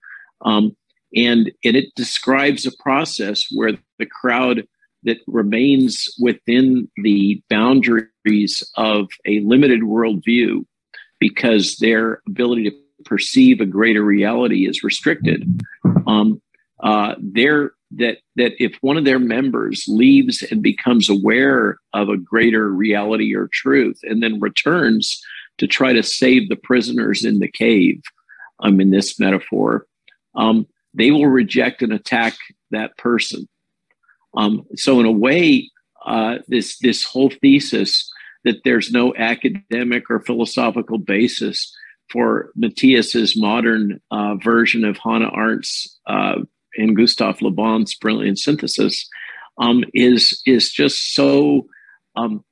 Um, and, and it describes a process where the crowd that remains within the boundaries of a limited worldview because their ability to perceive a greater reality is restricted. Um, uh, they're that that if one of their members leaves and becomes aware of a greater reality or truth and then returns to try to save the prisoners in the cave um, in this metaphor um, they will reject and attack that person. Um, so in a way uh, this this whole thesis that there's no academic or philosophical basis for Matthias's modern uh, version of Hannah Arendt's uh, and Gustav Le Bon's brilliant synthesis um, is is just so um,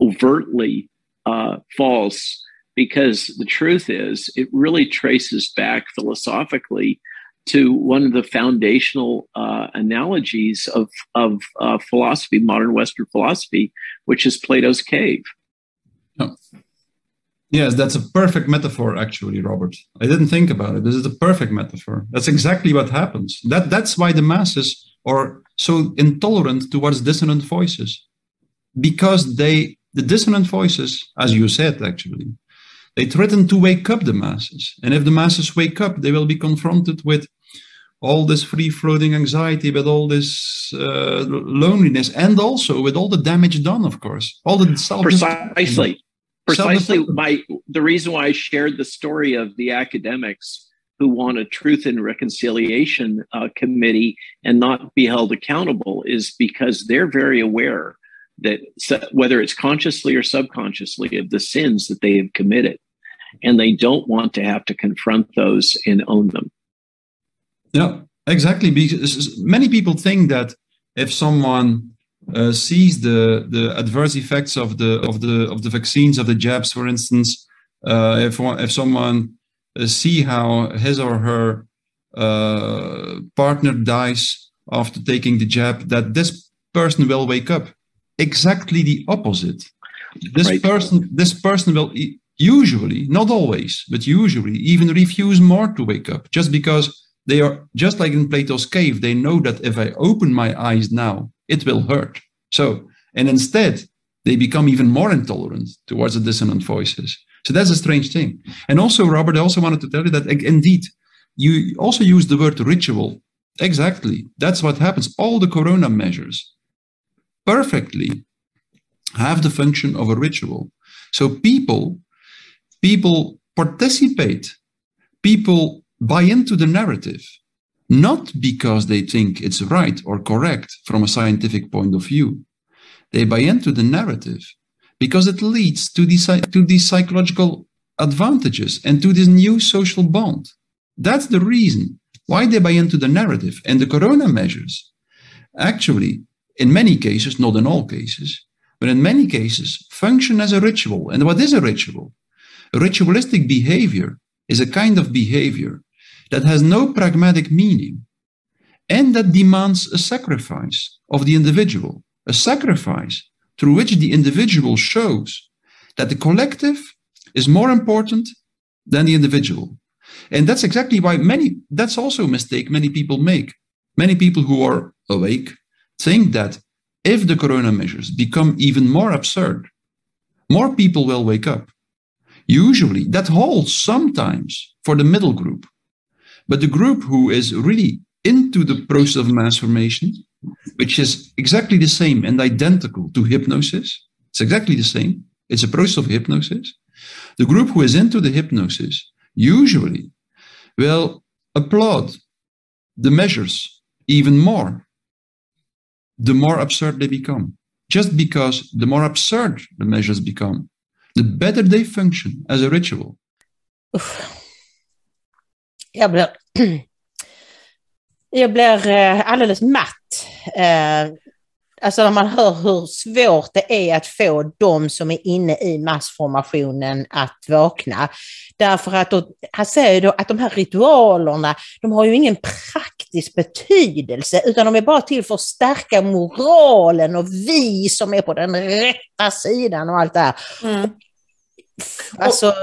overtly uh, false because the truth is it really traces back philosophically to one of the foundational uh, analogies of of uh, philosophy, modern Western philosophy, which is Plato's cave. Yes, that's a perfect metaphor, actually, Robert. I didn't think about it. This is a perfect metaphor. That's exactly what happens. That that's why the masses are so intolerant towards dissonant voices, because they the dissonant voices, as you said, actually, they threaten to wake up the masses. And if the masses wake up, they will be confronted with all this free floating anxiety, with all this uh, loneliness, and also with all the damage done, of course, all the self precisely precisely Self-destruct- my the reason why i shared the story of the academics who want a truth and reconciliation uh, committee and not be held accountable is because they're very aware that whether it's consciously or subconsciously of the sins that they have committed and they don't want to have to confront those and own them Yeah, exactly. Because many people think that if someone uh, sees the the adverse effects of the of the of the vaccines of the jabs, for instance, uh, if one, if someone uh, see how his or her uh, partner dies after taking the jab, that this person will wake up. Exactly the opposite. This Right. person this person will usually, not always, but usually even refuse more to wake up just because They are just like in Plato's cave, they know that if I open my eyes now, it will hurt. So, and instead, they become even more intolerant towards the dissonant voices. So that's a strange thing. And also, Robert, I also wanted to tell you that indeed, you also use the word ritual. Exactly. That's what happens. All the corona measures perfectly have the function of a ritual. So people, people participate, people buy into the narrative, not because they think it's right or correct from a scientific point of view. They buy into the narrative because it leads to these, to these psychological advantages and to this new social bond. That's the reason why they buy into the narrative. And the corona measures, actually, in many cases, not in all cases, but in many cases, function as a ritual. And what is a ritual? A ritualistic behavior is a kind of behavior that has no pragmatic meaning and that demands a sacrifice of the individual, a sacrifice through which the individual shows that the collective is more important than the individual. And that's exactly why many, that's also a mistake many people make. Many people who are awake think that if the corona measures become even more absurd, more people will wake up. Usually that holds sometimes for the middle group. But the group who is really into the process of mass formation, which is exactly the same and identical to hypnosis, it's exactly the same. It's a process of hypnosis. The group who is into the hypnosis usually will applaud the measures even more, the more absurd they become. Just because the more absurd the measures become, the better they function as a ritual. Jag blir, jag blir eh, alldeles matt. Eh, alltså när man hör hur svårt det är att få de som är inne i massformationen att vakna. Därför att då, han säger då att de här ritualerna, de har ju ingen praktisk betydelse, utan de är bara till för att stärka moralen och vi som är på den rätta sidan och allt det här. Mm. Alltså,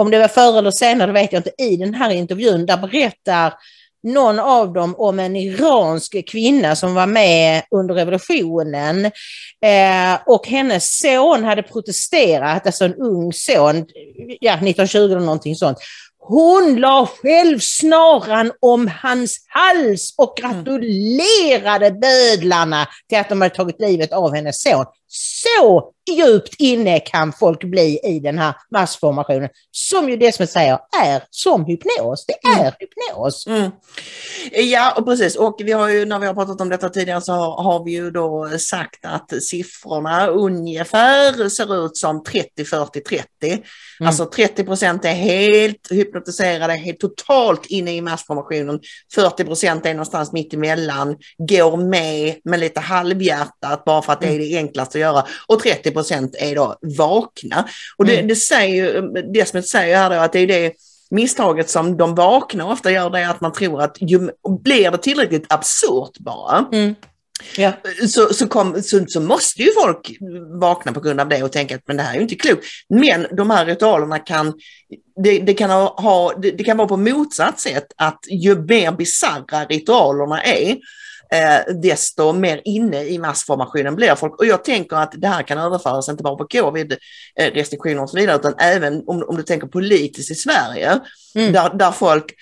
om det var förr eller senare vet jag inte, i den här intervjun, där berättar någon av dem om en iransk kvinna som var med under revolutionen eh, och hennes son hade protesterat, alltså en ung son, ja 1920 eller någonting sånt. Hon la själv snaran om hans hals och gratulerade bödlarna till att de hade tagit livet av hennes son. Så djupt inne kan folk bli i den här massformationen, som ju det som säger är som hypnos. Det är Mm. hypnos. Mm. Ja, och precis. Och vi har ju, när vi har pratat om detta tidigare så har, har vi ju då sagt att siffrorna ungefär ser ut som 30, 40, 30. Alltså 30 procent är helt hypnotiserade, helt totalt inne i massformationen. 40 procent är någonstans mitt emellan, går med med lite halvhjärtat bara för att det är det enklaste att göra. Och 30 procent är då vakna. Och det, Mm. det säger Desmet säger här då att det är det misstaget som de vakna ofta gör det är att man tror att ju, blir det tillräckligt absurt bara Mm. Ja. så, så, kom, så, så måste ju folk vakna på grund av det och tänka att men det här är ju inte klokt. Men de här ritualerna kan, det, det kan, ha, ha, det, det kan vara på motsatt sätt att ju mer bisarra ritualerna är eh, desto mer inne i massformationen blir folk. Och jag tänker att det här kan överföras inte bara på covid-restriktioner och så vidare utan även om, om du tänker politiskt i Sverige Mm. där, där folk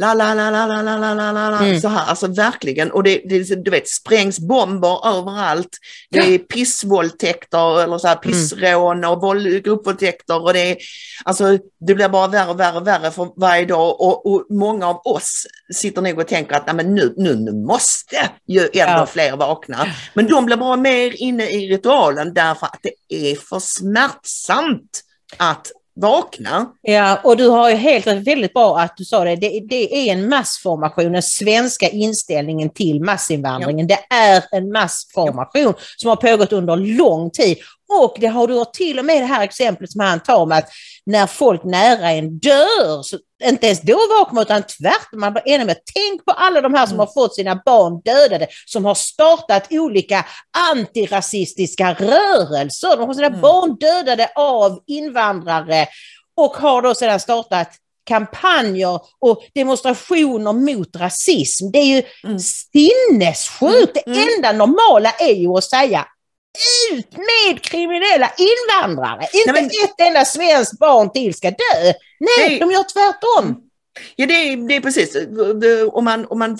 La, la, la, la, la, la, la, la, la, Mm. så här, alltså verkligen. Och det, det du vet, sprängs bomber överallt. Det är pissvåldtäkter eller så här pissrån och våld, gruppvåldtäkter och det är, alltså det blir bara värre och värre och värre för varje dag och, och många av oss sitter nog och tänker att nej, men nu, nu, nu måste ju ändå Ja. fler vakna. Men de blir bara mer inne i ritualen därför att det är för smärtsamt att vakna. Ja, och du har ju helt väldigt bra att du sa det. det. Det är en massformation, den svenska inställningen till massinvandringen. Det är en massformation som har pågått under lång tid. Och det har du till och med det här exemplet som han tar om att när folk nära en dör, så inte ens då vaknar utan tvärtom, man enig med tänk på alla de här som har fått sina barn dödade, som har startat olika antirasistiska rörelser. De har sina barn dödade av invandrare och har då sedan startat kampanjer och demonstrationer mot rasism. Det är ju Mm. sinnessjukt. Det Mm. enda normala är ju att säga ut med kriminella invandrare. Inte Nej, men- ett enda svenskt barn till ska dö. Nej, Nej. de gör tvärtom. Ja, det är, det är precis. Om man, om man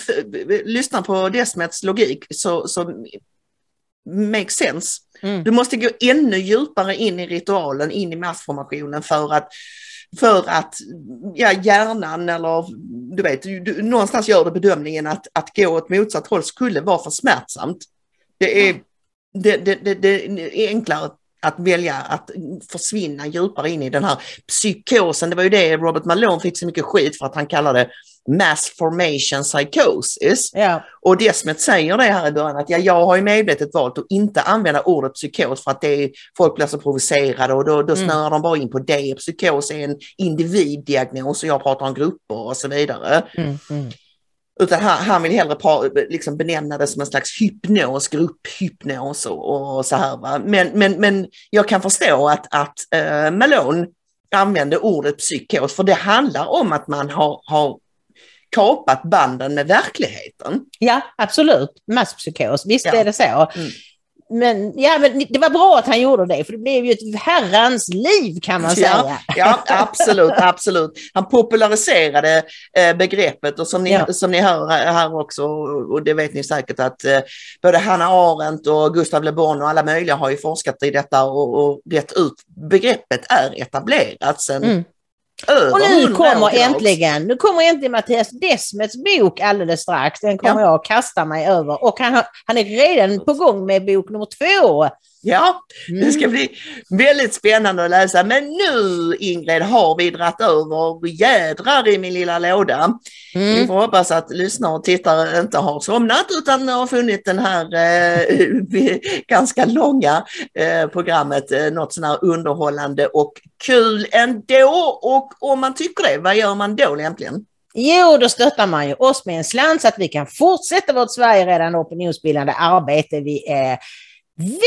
lyssnar på Desmets logik så, så makes sense. Mm. Du måste gå ännu djupare in i ritualen, in i massformationen för att för att ja, hjärnan eller du vet, du, någonstans gör du bedömningen att, att gå åt motsatt håll skulle vara för smärtsamt. Det är, det, det, det, det är enklare att välja att försvinna djupare in i den här psykosen. Det var ju det Robert Malone fick så mycket skit för att han kallade mass formation psychosis. Ja. Och Desmet säger det här i början att ja, jag har ju medvetet valt att inte använda ordet psykos för att det är, folk blir så provocerade och då, då Mm. snöar de bara in på det. Psykos är en individdiagnos och jag pratar om grupper och så vidare. Mm, mm. Utan han, han vill hellre pa, liksom benämna det som en slags hypnos, grupphypnos och, och så här. Va? Men, men, men jag kan förstå att, att eh, Malone använde ordet psykos för det handlar om att man har, har kapat banden med verkligheten. Ja, absolut. Masspsykos, visst Ja. är det så. Mm. Men, ja, men det var bra att han gjorde det, för det blev ju ett herrans liv kan man säga. Ja, ja, absolut, absolut. Han populariserade eh, begreppet och som ni, Ja. som ni hör här också, och det vet ni säkert att eh, både Hanna Arendt och Gustav Le Bon och alla möjliga har ju forskat i detta och, och rätt ut. Begreppet är etablerat sedan Mm. Över Och nu 100 år kommer äntligen, nu kommer äntligen Mattias Desmets bok alldeles strax. Den kommer jag att kasta mig över. Och han, har- han är redan på gång med bok nummer två. Ja, det Mm. ska bli väldigt spännande att läsa. Men nu Ingrid har vi dratt över jädrar i min lilla låda. Vi Mm. får hoppas att lyssnare och tittare inte har somnat utan har funnit den här eh, ganska långa eh, programmet eh, något sån här underhållande och kul ändå. Och om man tycker det, vad gör man då lämpligen? Jo, då stöttar man ju oss med en slant så att vi kan fortsätta vårt Sverige redan opinionsbildande arbete. Vi är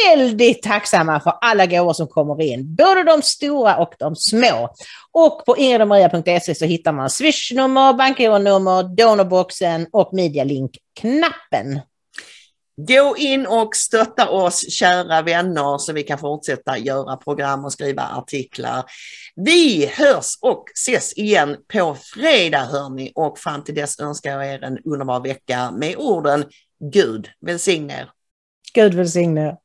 väldigt tacksamma för alla gåvor som kommer in, både de stora och de små. Och på ingridomaria.se så hittar man swishnummer, bankgironummer, donorboxen och medialink-knappen. Gå in och stötta oss kära vänner så vi kan fortsätta göra program och skriva artiklar. Vi hörs och ses igen på fredag hörni och fram till dess önskar jag er en underbar vecka med orden Gud välsigne er. Gud välsigne er.